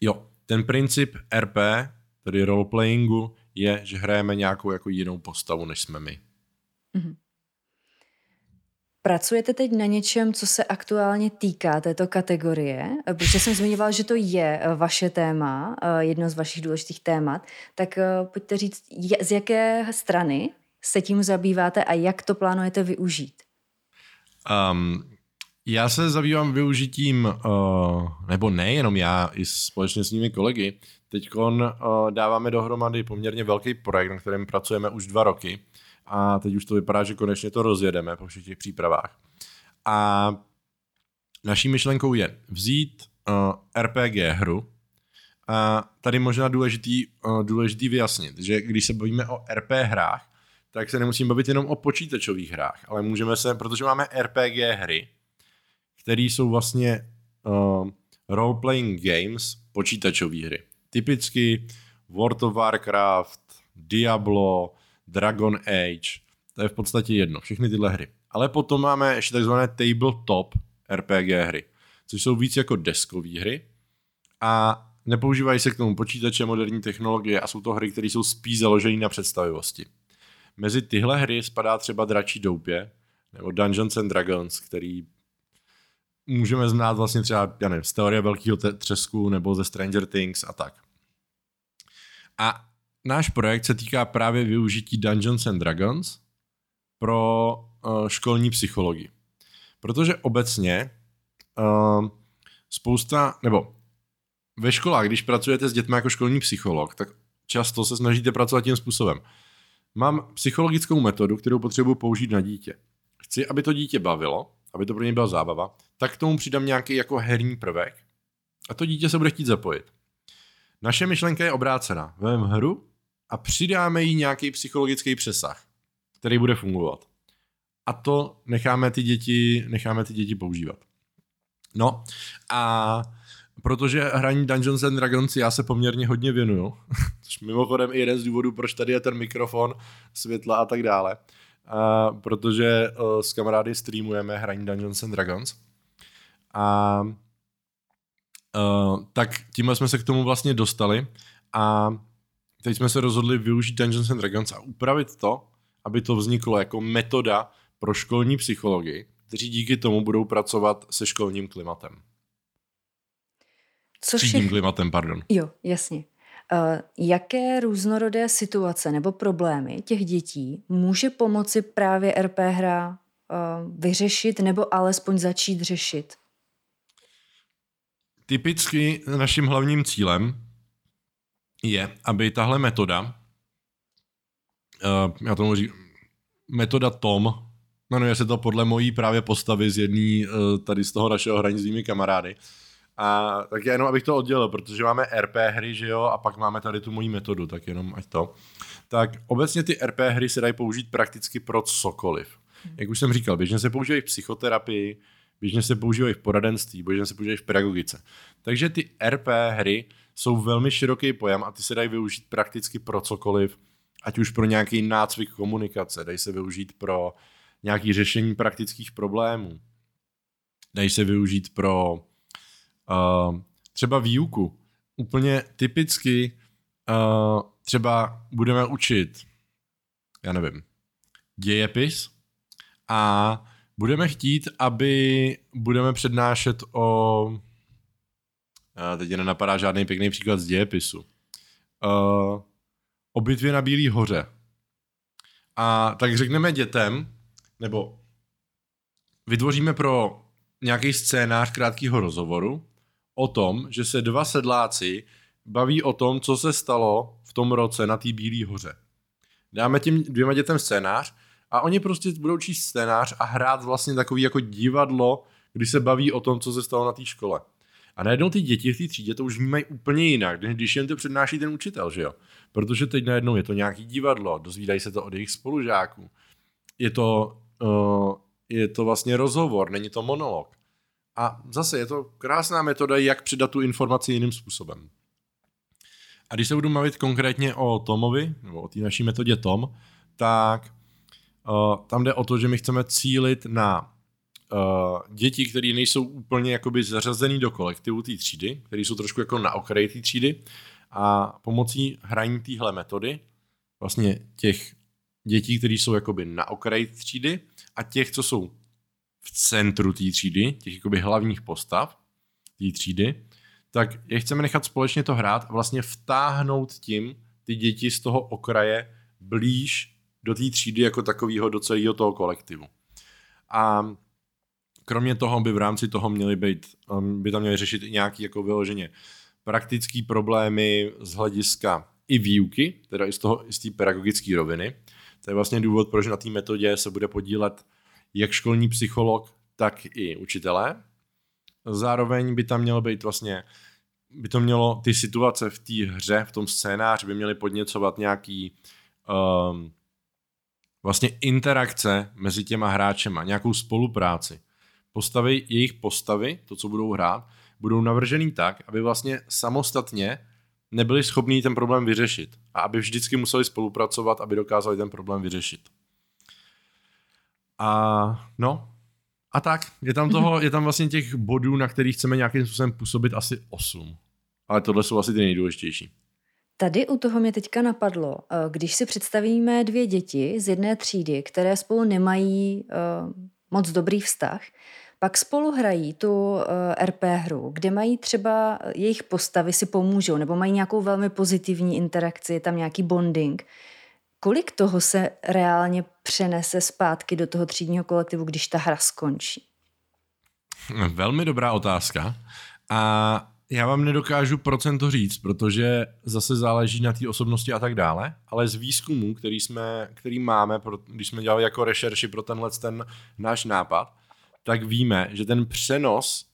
jo, ten princip RP, tedy roleplayingu, je, že hrajeme nějakou jako jinou postavu, než jsme my. Mm-hmm. Pracujete teď na něčem, co se aktuálně týká této kategorie? Protože jsem zmiňovala, že to je eh, vaše téma, eh, jedno z vašich důležitých témat. Tak eh, pojďte říct, z jaké strany se tím zabýváte a jak to plánujete využít? Um, já se zabývám využitím, uh, nebo nejenom já, i společně s mými kolegy. Teď uh, dáváme dohromady poměrně velký projekt, na kterém pracujeme už dva roky a teď už to vypadá, že konečně to rozjedeme po všech těch přípravách. A naší myšlenkou je vzít uh, RPG hru a tady možná důležitý, důležitý vyjasnit, že když se bavíme o RP hrách, tak se nemusím bavit jenom o počítačových hrách, ale můžeme se, protože máme RPG hry, které jsou vlastně uh, role-playing games, počítačové hry. Typicky World of Warcraft, Diablo, Dragon Age, to je v podstatě jedno, všechny tyhle hry. Ale potom máme ještě takzvané tabletop RPG hry, což jsou víc jako deskové hry a nepoužívají se k tomu počítače, moderní technologie a jsou to hry, které jsou spíš založené na představivosti. Mezi tyhle hry spadá třeba Dračí doupě nebo Dungeons and Dragons, který můžeme znát vlastně třeba, já nevím, z teorie velkého třesku nebo ze Stranger Things a tak. A náš projekt se týká právě využití Dungeons and Dragons pro uh, školní psychologii. Protože obecně uh, spousta, nebo ve školách, když pracujete s dětmi jako školní psycholog, tak často se snažíte pracovat tím způsobem. Mám psychologickou metodu, kterou potřebuji použít na dítě. Chci, aby to dítě bavilo, aby to pro ně byla zábava, tak k tomu přidám nějaký jako herní prvek a to dítě se bude chtít zapojit. Naše myšlenka je obrácená. Vem hru a přidáme jí nějaký psychologický přesah, který bude fungovat. A to necháme ty děti, necháme ty děti používat. No a protože hraní Dungeons and Dragons já se poměrně hodně věnuju, což mimochodem i jeden z důvodů, proč tady je ten mikrofon, světla a tak dále, a protože uh, s kamarády streamujeme hraní Dungeons and Dragons. A uh, tak tímhle jsme se k tomu vlastně dostali a teď jsme se rozhodli využít Dungeons and Dragons a upravit to, aby to vzniklo jako metoda pro školní psychologii, kteří díky tomu budou pracovat se školním klimatem. Třídním je... klimatem, pardon. Jo, jasně. Uh, jaké různorodé situace nebo problémy těch dětí může pomoci právě RP hra uh, vyřešit nebo alespoň začít řešit? Typicky naším hlavním cílem je, aby tahle metoda, uh, já tomu říkám, metoda Tom, jmenuje se to podle mojí právě postavy z jedné uh, tady z toho našeho hraní s svými kamarády, a tak jenom, abych to oddělil, protože máme RP hry, že jo, a pak máme tady tu moji metodu, tak jenom ať to. Tak obecně ty RP hry se dají použít prakticky pro cokoliv. Jak už jsem říkal, běžně se používají v psychoterapii, běžně se používají v poradenství, běžně se používají v pedagogice. Takže ty RP hry jsou velmi široký pojem a ty se dají využít prakticky pro cokoliv, ať už pro nějaký nácvik komunikace, dají se využít pro nějaké řešení praktických problémů, dají se využít pro uh, třeba výuku. Úplně typicky uh, třeba budeme učit, já nevím, dějepis a budeme chtít, aby budeme přednášet o uh, teď nenapadá žádný pěkný příklad z dějepisu. Uh, o bitvě na Bílý hoře. A tak řekneme dětem, nebo vytvoříme pro nějaký scénář krátkého rozhovoru o tom, že se dva sedláci baví o tom, co se stalo v tom roce na té Bílé hoře. Dáme těm dvěma dětem scénář a oni prostě budou číst scénář a hrát vlastně takový jako divadlo, když se baví o tom, co se stalo na té škole. A najednou ty děti v té třídě to už vnímají úplně jinak, když jen to přednáší ten učitel, že jo? Protože teď najednou je to nějaký divadlo, dozvídají se to od jejich spolužáků. Je to, uh, je to vlastně rozhovor, není to monolog. A zase je to krásná metoda, jak přidat tu informaci jiným způsobem. A když se budu mluvit konkrétně o Tomovi, nebo o té naší metodě Tom, tak uh, tam jde o to, že my chceme cílit na uh, děti, které nejsou úplně jakoby zařazený do kolektivu té třídy, které jsou trošku jako na okraji té třídy a pomocí hraní téhle metody vlastně těch dětí, které jsou jakoby na okraji třídy a těch, co jsou v centru té třídy, těch jakoby hlavních postav té třídy, tak je chceme nechat společně to hrát a vlastně vtáhnout tím ty děti z toho okraje blíž do té třídy jako takového do celého toho kolektivu. A kromě toho by v rámci toho měly být, um, by tam měly řešit i nějaký jako vyloženě praktický problémy z hlediska i výuky, teda i z té pedagogické roviny. To je vlastně důvod, proč na té metodě se bude podílet jak školní psycholog, tak i učitelé. Zároveň by tam mělo být vlastně, by to mělo ty situace v té hře, v tom scénáři by měly podněcovat nějaký um, vlastně interakce mezi těma hráčema, nějakou spolupráci. Postavy, jejich postavy, to, co budou hrát, budou navržený tak, aby vlastně samostatně nebyli schopní ten problém vyřešit a aby vždycky museli spolupracovat, aby dokázali ten problém vyřešit. A no, a tak, je tam toho, je tam vlastně těch bodů, na kterých chceme nějakým způsobem působit asi 8. Ale tohle jsou asi ty nejdůležitější. Tady u toho mě teďka napadlo, eh, když si představíme dvě děti z jedné třídy, které spolu nemají uh, moc dobrý vztah, pak spolu hrají tu uh, RP hru, kde mají třeba jejich postavy si pomůžou, nebo mají nějakou velmi pozitivní interakci, je tam nějaký bonding. Kolik toho se reálně přenese zpátky do toho třídního kolektivu, když ta hra skončí? Velmi dobrá otázka. A já vám nedokážu procento říct, protože zase záleží na té osobnosti a tak dále, ale z výzkumu, který, jsme, který máme, když jsme dělali jako rešerši pro tenhle ten náš nápad, tak víme, že ten přenos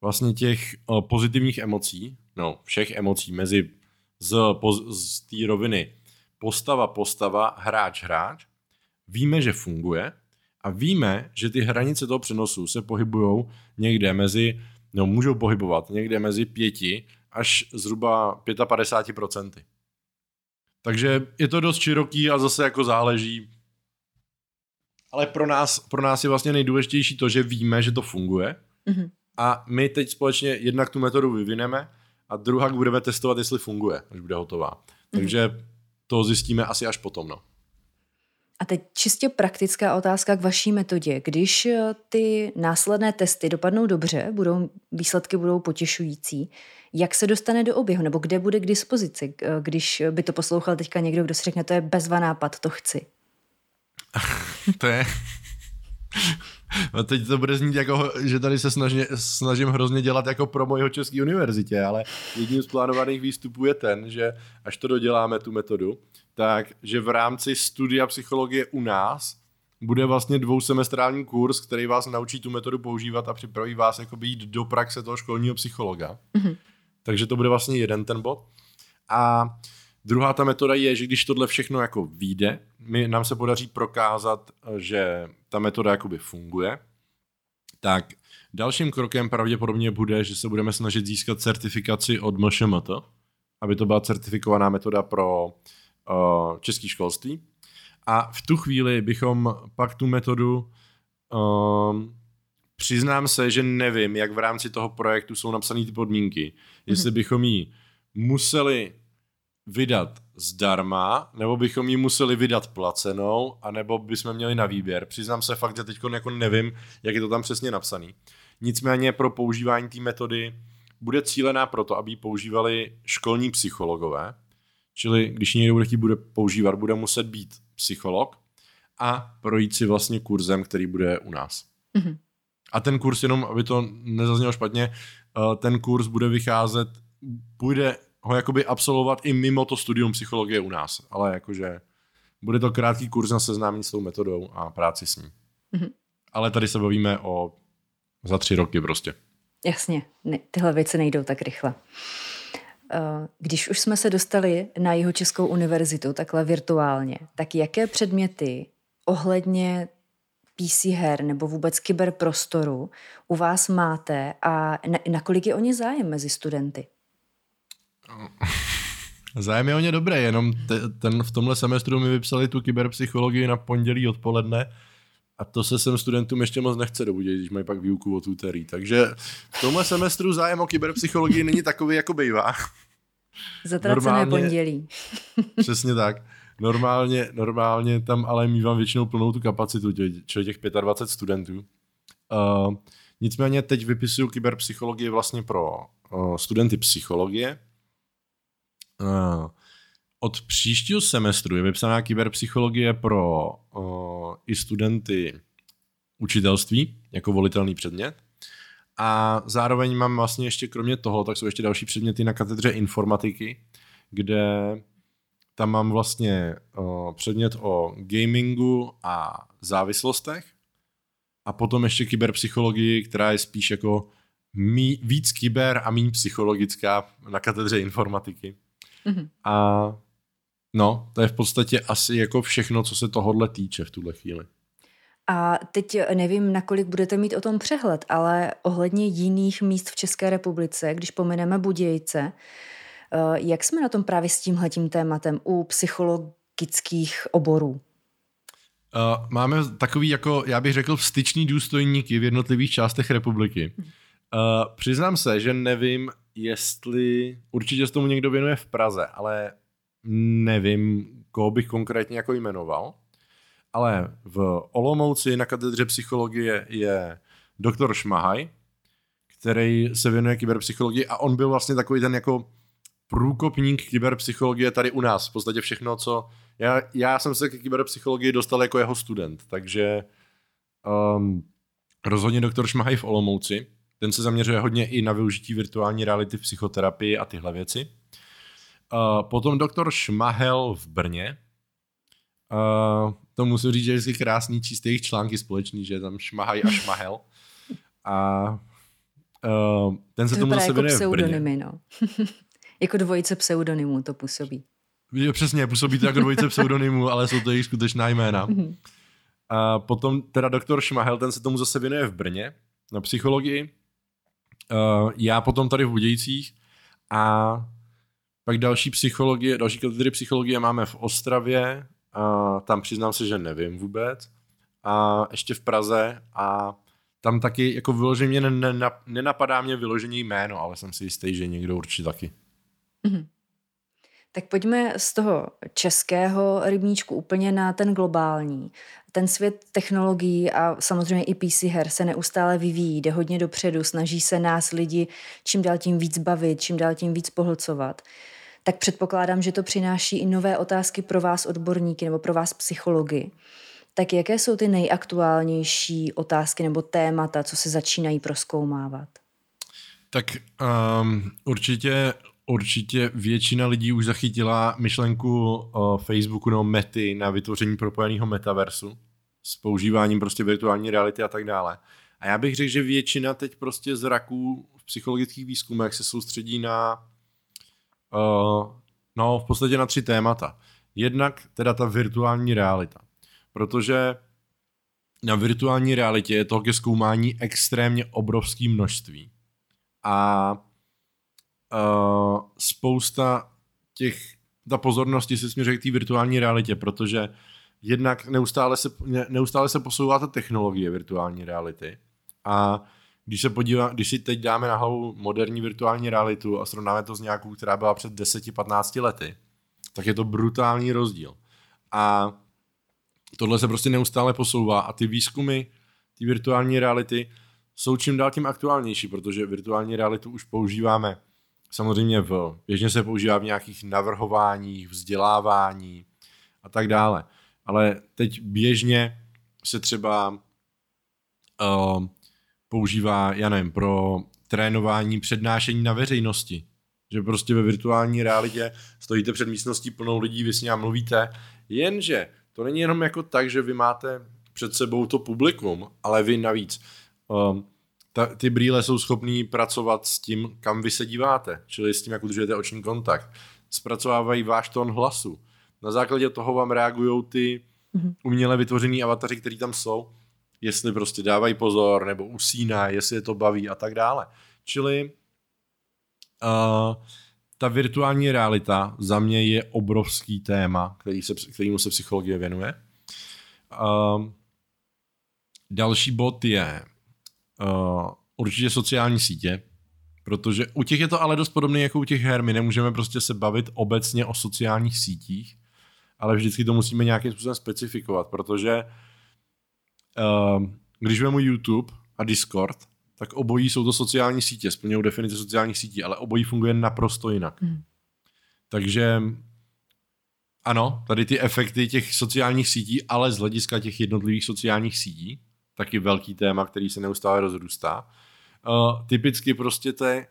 vlastně těch pozitivních emocí, no všech emocí mezi z, z té roviny postava, postava, hráč, hráč, víme, že funguje a víme, že ty hranice toho přenosu se pohybují někde mezi, no můžou pohybovat někde mezi pěti až zhruba 55%. Takže je to dost široký a zase jako záleží. Ale pro nás, pro nás je vlastně nejdůležitější to, že víme, že to funguje. Mm-hmm. A my teď společně jednak tu metodu vyvineme a druhá budeme testovat, jestli funguje, až bude hotová. Mm-hmm. Takže to zjistíme asi až potom. No. A teď čistě praktická otázka k vaší metodě. Když eh, ty následné testy dopadnou dobře, budou, výsledky budou potěšující, jak se dostane do oběhu, nebo kde bude k dispozici, eh, když by to poslouchal teďka někdo, kdo si řekne, to je bezva nápad, to chci. to je... A teď to bude znít jako, že tady se snaží, snažím hrozně dělat jako pro mojeho České univerzitě, ale jedním z plánovaných výstupů je ten, že až to doděláme tu metodu, tak že v rámci studia psychologie u nás bude vlastně dvousemestrální kurz, který vás naučí tu metodu používat a připraví vás jako jít do praxe toho školního psychologa. Mm-hmm. Takže to bude vlastně jeden ten bod. A druhá ta metoda je, že když tohle všechno jako vyjde, my, nám se podaří prokázat, že ta metoda jakoby funguje, tak dalším krokem pravděpodobně bude, že se budeme snažit získat certifikaci od MŠMT, aby to byla certifikovaná metoda pro uh, český školství. A v tu chvíli bychom pak tu metodu um, přiznám se, že nevím, jak v rámci toho projektu jsou napsané ty podmínky. Jestli mm-hmm. bychom ji museli vydat zdarma, nebo bychom ji museli vydat placenou, anebo bychom měli na výběr. Přiznám se fakt, že teď jako nevím, jak je to tam přesně napsaný. Nicméně pro používání té metody bude cílená proto, aby ji používali školní psychologové, čili když někdo bude chtít bude používat, bude muset být psycholog a projít si vlastně kurzem, který bude u nás. Mm-hmm. A ten kurz, jenom aby to nezaznělo špatně, eh, ten kurz bude vycházet, bude ho jakoby absolvovat i mimo to studium psychologie u nás, ale jakože bude to krátký kurz na seznámení s tou metodou a práci s ní. Mm-hmm. Ale tady se bavíme o za tři roky prostě. Jasně, ne, tyhle věci nejdou tak rychle. Eh, když už jsme se dostali na jeho Českou univerzitu takhle virtuálně, tak jaké předměty ohledně PC her nebo vůbec kyberprostoru u vás máte a na, nakolik je o ně zájem mezi studenty? Zájem je o ně dobré, jenom te, ten v tomhle semestru mi vypsali tu kyberpsychologii na pondělí odpoledne a to se sem studentům ještě moc nechce dobudit, když mají pak výuku od úterý. Takže v tomhle semestru zájem o kyberpsychologii není takový, jako bývá. Zatracené pondělí. Přesně tak. Normálně, normálně tam ale mývám většinou plnou tu kapacitu, čili těch 25 studentů. Uh, nicméně teď vypisuju kyberpsychologii vlastně pro uh, studenty psychologie. Uh, od příštího semestru je vypsaná kyberpsychologie pro uh, i studenty učitelství jako volitelný předmět. A zároveň mám vlastně ještě kromě toho, tak jsou ještě další předměty na katedře informatiky, kde tam mám vlastně uh, předmět o gamingu a závislostech a potom ještě kyberpsychologii, která je spíš jako mí, víc kyber a méně psychologická na katedře informatiky. Mm-hmm. A no, to je v podstatě asi jako všechno, co se tohodle týče v tuhle chvíli. A teď nevím, nakolik budete mít o tom přehled, ale ohledně jiných míst v České republice, když pomineme Budějce, eh, jak jsme na tom právě s tímhletím tématem u psychologických oborů? Uh, máme takový, jako já bych řekl, styční důstojníky v jednotlivých částech republiky. Uh, přiznám se, že nevím, jestli určitě se tomu někdo věnuje v Praze, ale nevím, koho bych konkrétně jako jmenoval. Ale v Olomouci na katedře psychologie je doktor Šmahaj, který se věnuje kyberpsychologii a on byl vlastně takový ten jako průkopník kyberpsychologie tady u nás. V podstatě všechno, co... Já, já jsem se k kyberpsychologii dostal jako jeho student, takže um, rozhodně doktor Šmahaj v Olomouci. Ten se zaměřuje hodně i na využití virtuální reality v psychoterapii a tyhle věci. Uh, potom doktor Šmahel v Brně. Uh, to musím říct, že je krásný číst jejich články společný, že tam šmahaj a šmahel. A Uh, ten se to tomu zase jako pseudonymy, no. jako dvojice pseudonymů to působí. Je, přesně, působí to jako dvojice pseudonymů, ale jsou to jejich skutečná jména. Mhm. A potom teda doktor Šmahel, ten se tomu zase věnuje v Brně na psychologii. Uh, já potom tady v Budějcích a pak další psychologie, další katedry psychologie máme v Ostravě, a tam přiznám se, že nevím vůbec. A ještě v Praze a tam taky jako vyloženě nenapadá mě vyložení jméno, ale jsem si jistý, že někdo určitě taky. Mm-hmm. Tak pojďme z toho českého rybníčku úplně na ten globální. Ten svět technologií a samozřejmě i PC her se neustále vyvíjí, jde hodně dopředu, snaží se nás lidi čím dál tím víc bavit, čím dál tím víc pohlcovat. Tak předpokládám, že to přináší i nové otázky pro vás odborníky nebo pro vás psychologi. Tak jaké jsou ty nejaktuálnější otázky nebo témata, co se začínají proskoumávat? Tak um, určitě určitě většina lidí už zachytila myšlenku o Facebooku nebo Mety na vytvoření propojeného metaversu s používáním prostě virtuální reality a tak dále. A já bych řekl, že většina teď prostě zraků v psychologických výzkumech se soustředí na uh, no v podstatě na tři témata. Jednak teda ta virtuální realita. Protože na virtuální realitě je toho ke zkoumání extrémně obrovské množství. A uh, spousta těch, ta pozornosti se směřuje k té virtuální realitě, protože jednak neustále se, neustále se posouvá ta technologie virtuální reality a když se podívá, když si teď dáme na hlavu moderní virtuální realitu a srovnáme to s nějakou, která byla před 10-15 lety, tak je to brutální rozdíl. A tohle se prostě neustále posouvá a ty výzkumy ty virtuální reality jsou čím dál tím aktuálnější, protože virtuální realitu už používáme samozřejmě v, běžně se používá v nějakých navrhováních, vzdělávání a tak dále. Ale teď běžně se třeba uh, používá, já nevím, pro trénování přednášení na veřejnosti. Že prostě ve virtuální realitě stojíte před místností plnou lidí, vy s ním mluvíte, jenže to není jenom jako tak, že vy máte před sebou to publikum, ale vy navíc um, ta, ty brýle jsou schopný pracovat s tím, kam vy se díváte, čili s tím, jak udržujete oční kontakt. Zpracovávají váš tón hlasu. Na základě toho vám reagují ty mm-hmm. uměle vytvořený avataři, který tam jsou, jestli prostě dávají pozor, nebo usínají, jestli je to baví a tak dále. Čili uh, ta virtuální realita za mě je obrovský téma, který se, kterýmu se psychologie věnuje. Uh, další bod je uh, určitě sociální sítě, protože u těch je to ale dost podobné jako u těch her. My nemůžeme prostě se bavit obecně o sociálních sítích, ale vždycky to musíme nějakým způsobem specifikovat, protože uh, když vezmu YouTube a Discord, tak obojí jsou to sociální sítě, splňují definice sociálních sítí, ale obojí funguje naprosto jinak. Hmm. Takže ano, tady ty efekty těch sociálních sítí, ale z hlediska těch jednotlivých sociálních sítí, taky velký téma, který se neustále rozrůstá. Uh, typicky prostě to je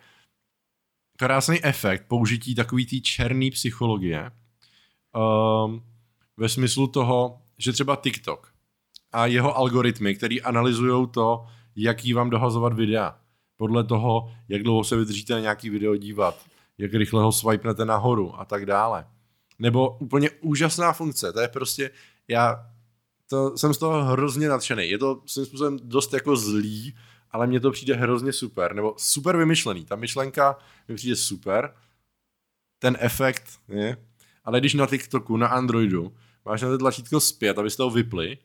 krásný efekt použití takový té černé psychologie uh, ve smyslu toho, že třeba TikTok a jeho algoritmy, který analyzují to, jaký vám dohazovat videa, podle toho, jak dlouho se vydržíte na nějaký video dívat, jak rychle ho swipenete nahoru a tak dále. Nebo úplně úžasná funkce, to je prostě, já to, jsem z toho hrozně nadšený. Je to svým způsobem dost jako zlý, ale mně to přijde hrozně super, nebo super vymyšlený. Ta myšlenka mi přijde super, ten efekt, je. ale když na TikToku, na Androidu máš na to tlačítko zpět, abyste ho vypli,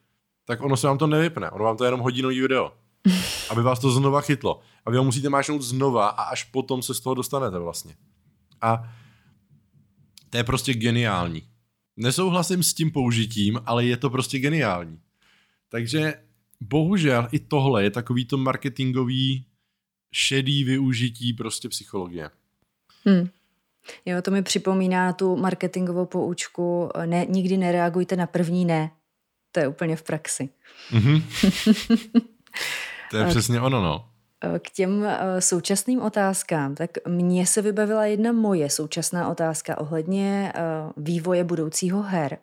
tak ono se vám to nevypne, ono vám to je jenom hodinový video, aby vás to znova chytlo. A vy ho musíte mášnout znova a až potom se z toho dostanete vlastně. A to je prostě geniální. Nesouhlasím s tím použitím, ale je to prostě geniální. Takže bohužel i tohle je takový to marketingový šedý využití prostě psychologie. Hmm. Jo, to mi připomíná tu marketingovou poučku, ne, nikdy nereagujte na první ne. To je úplně v praxi. Mm-hmm. to je přesně ono, no. K těm eh, současným otázkám, tak mně se vybavila jedna moje současná otázka ohledně eh, vývoje budoucího her.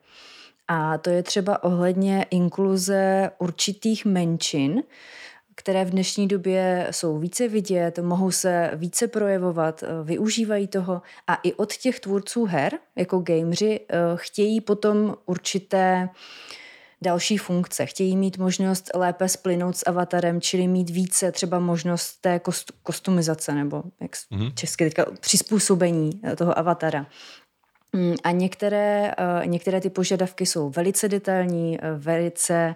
A to je třeba ohledně inkluze určitých menšin, které v dnešní době jsou více vidět, mohou se více projevovat, eh, využívají toho a i od těch tvůrců her, jako gameři, eh, chtějí potom určité další funkce. Chtějí mít možnost lépe splynout s avatarem, čili mít více třeba možnost té kost, kostumizace nebo jak mm-hmm. česky teďka přizpůsobení toho avatara. Mm, a některé, některé ty požadavky jsou velice detailní, velice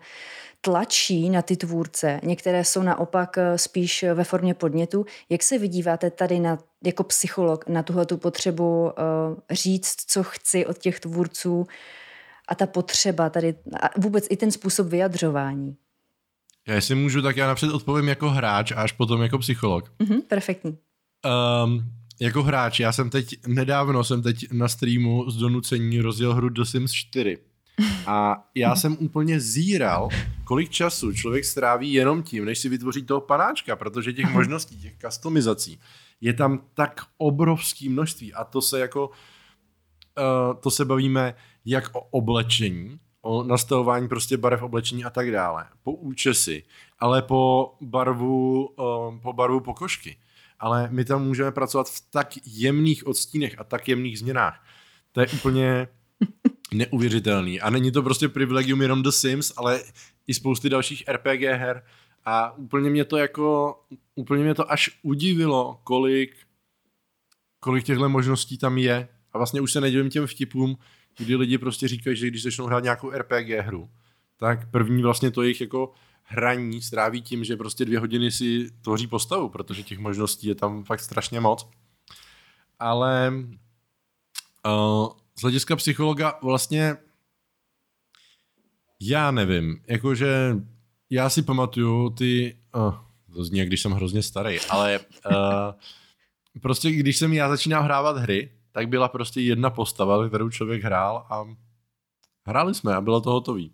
tlačí na ty tvůrce, některé jsou naopak eh, spíš ve formě podnětu. Jak se vydíváte tady na, jako psycholog na tuhle tu potřebu říct, co chci od těch tvůrců a ta potřeba tady, a vůbec i ten způsob vyjadřování? Já jestli můžu, tak já napřed odpovím jako hráč a až potom jako psycholog. Mm-hmm, perfektní. Um, jako hráč, já jsem teď, nedávno jsem teď na streamu z donucení rozjel hru The Sims 4. A já jsem úplně zíral, kolik času člověk stráví jenom tím, než si vytvoří toho panáčka, protože těch možností, těch customizací je tam tak obrovský množství a to se jako, uh, to se bavíme jak o oblečení, o nastavování prostě barev oblečení a tak dále, po účesy, ale po barvu, uh, po barvu pokožky. Ale my tam můžeme pracovat v tak jemných odstínech a tak jemných změnách. To je úplně neuvěřitelný. A není to prostě privilegium jenom The Sims, ale i spousty dalších RPG her. A úplně mě to jako, úplně mě to až udivilo, kolik, kolik těchto možností tam je. A vlastně už se nedivím těm vtipům, kdy lidi prostě říkají, že když začnou hrát nějakou RPG hru, tak první vlastně to jejich jako hraní stráví tím, že prostě dvě hodiny si tvoří postavu, protože těch možností je tam fakt strašně moc. Ale uh, z hlediska psychologa vlastně já nevím, jakože já si pamatuju ty, uh, to zní, když jsem hrozně starý, ale uh, prostě když jsem já začínal hrávat hry, tak byla prostě jedna postava, kterou člověk hrál a hráli jsme a bylo to hotový.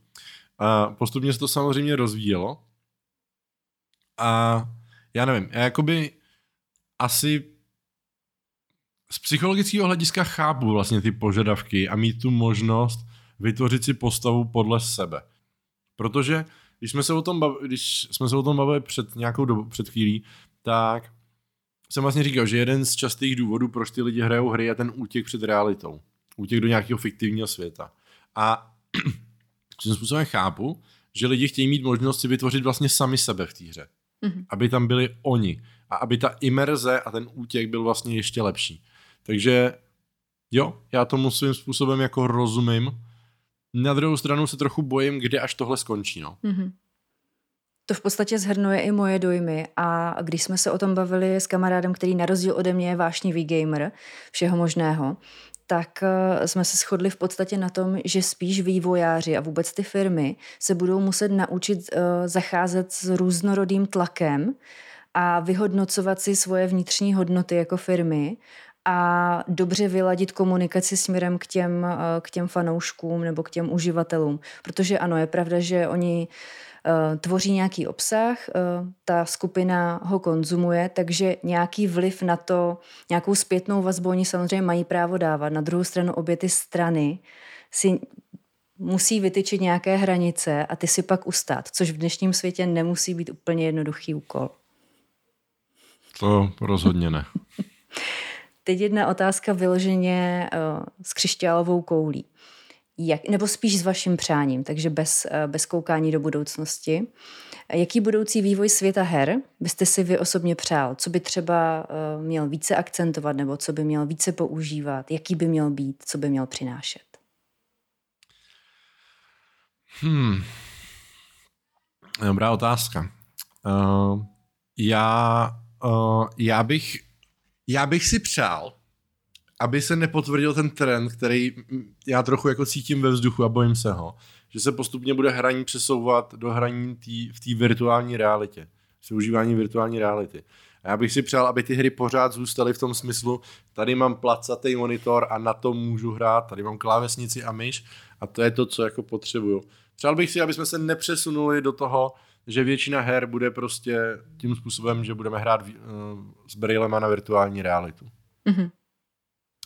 A postupně se to samozřejmě rozvíjelo a já nevím, já jakoby asi z psychologického hlediska chápu vlastně ty požadavky a mít tu možnost vytvořit si postavu podle sebe. Protože když jsme se o tom bavili, když jsme se o tom bavili před nějakou dobu, před chvílí, tak jsem vlastně říkal, že jeden z častých důvodů, proč ty lidi hrajou hry, je ten útěk před realitou. Útěk do nějakého fiktivního světa. A tím způsobem chápu, že lidi chtějí mít možnost si vytvořit vlastně sami sebe v té hře. Mm-hmm. Aby tam byli oni. A aby ta imerze a ten útěk byl vlastně ještě lepší. Takže jo, já tomu svým způsobem jako rozumím. Na druhou stranu se trochu bojím, kde až tohle skončí. No. Mm-hmm. To v podstatě zhrnuje i moje dojmy a když jsme se o tom bavili s kamarádem, který na rozdíl ode mě je vášnivý gamer všeho možného, tak eh, jsme se shodli v podstatě na tom, že spíš vývojáři a vůbec ty firmy se budou muset naučit uh, zacházet s různorodým tlakem a vyhodnocovat si svoje vnitřní hodnoty jako firmy a dobře vyladit komunikaci směrem k těm, eh, k těm fanouškům nebo k těm uživatelům. Protože ano, je pravda, že oni uh, tvoří nějaký obsah, uh, ta skupina ho konzumuje, takže nějaký vliv na to, nějakou zpětnou vazbu oni samozřejmě mají právo dávat. Na druhou stranu obě ty strany si musí vytyčit nějaké hranice a ty si pak ustát, což v dnešním světě nemusí být úplně jednoduchý úkol. To rozhodně ne. Teď jedna otázka vyloženě uh, s křišťálovou koulí. Jak, nebo spíš s vaším přáním, takže bez, uh, bez koukání do budoucnosti. Jaký budoucí vývoj světa her byste si vy osobně přál? Co by třeba uh, měl více akcentovat nebo co by měl více používat? Jaký by měl být? Co by měl přinášet? Hmm. Dobrá otázka. Uh, já, uh, já bych já bych si přál, aby se nepotvrdil ten trend, který já trochu jako cítím ve vzduchu a bojím se ho, že se postupně bude hraní přesouvat do hraní tý, v té virtuální realitě, s využívání virtuální reality. A já bych si přál, aby ty hry pořád zůstaly v tom smyslu, tady mám placatý monitor a na tom můžu hrát, tady mám klávesnici a myš a to je to, co jako potřebuju. Přál bych si, aby jsme se nepřesunuli do toho, že většina her bude prostě tím způsobem, že budeme hrát uh, s brailema na virtuální realitu. Mm-hmm.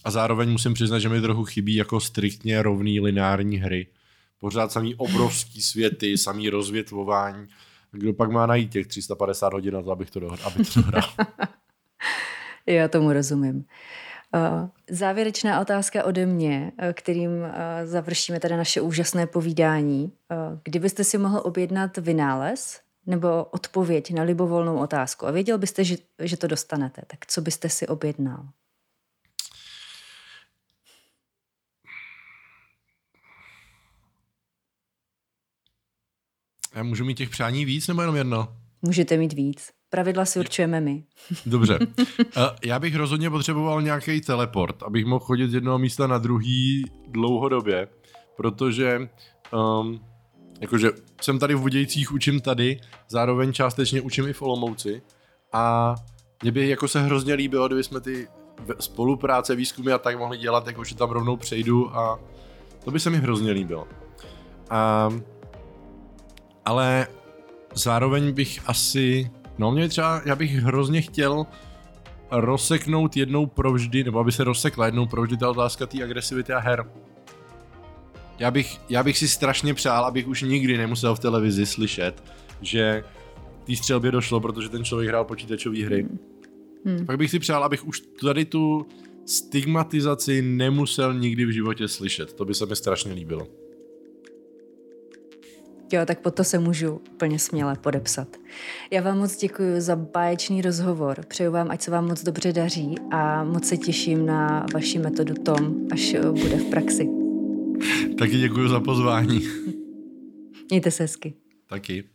A zároveň musím přiznat, že mi trochu chybí jako striktně rovný lineární hry. Pořád samý obrovský světy, samý rozvětvování Kdo pak má najít těch 350 hodin na to, abych to dohrál? Abych to dohrál. Já tomu rozumím. Eh, závěrečná otázka ode mě, eh, kterým eh, završíme tady naše úžasné povídání. Kdybyste si mohl objednat vynález nebo odpověď na libovolnou otázku a věděl byste, že, že to dostanete, tak co byste si objednal? Já můžu mít těch přání víc nebo jenom jedno? Můžete mít víc. Pravidla si určujeme my. Dobře. Já bych rozhodně potřeboval nějaký teleport, abych mohl chodit z jednoho místa na druhý dlouhodobě, protože um, jakože jsem tady v Budějcích, učím tady, zároveň částečně učím i v Olomouci a mě by jako se hrozně líbilo, kdyby jsme ty spolupráce, výzkumy a tak mohli dělat, jakože tam rovnou přejdu a to by se mi hrozně líbilo. A, ale zároveň bych asi No mě třeba, já bych hrozně chtěl rozseknout jednou provždy, nebo aby se rozsekla jednou provždy ta otázka té agresivity a her. Já bych, já bych si strašně přál, abych už nikdy nemusel v televizi slyšet, že té střelbě došlo, protože ten člověk hrál počítačové hry. Hmm. Pak bych si přál, abych už tady tu stigmatizaci nemusel nikdy v životě slyšet. To by se mi strašně líbilo. Jo, tak pod to se můžu úplně směle podepsat. Já vám moc děkuji za báječný rozhovor. Přeju vám, ať se vám moc dobře daří a moc se těším na vaši metodu Tom, až eh, bude v praxi. Taky děkuji za pozvání. Mějte se hezky. Taky.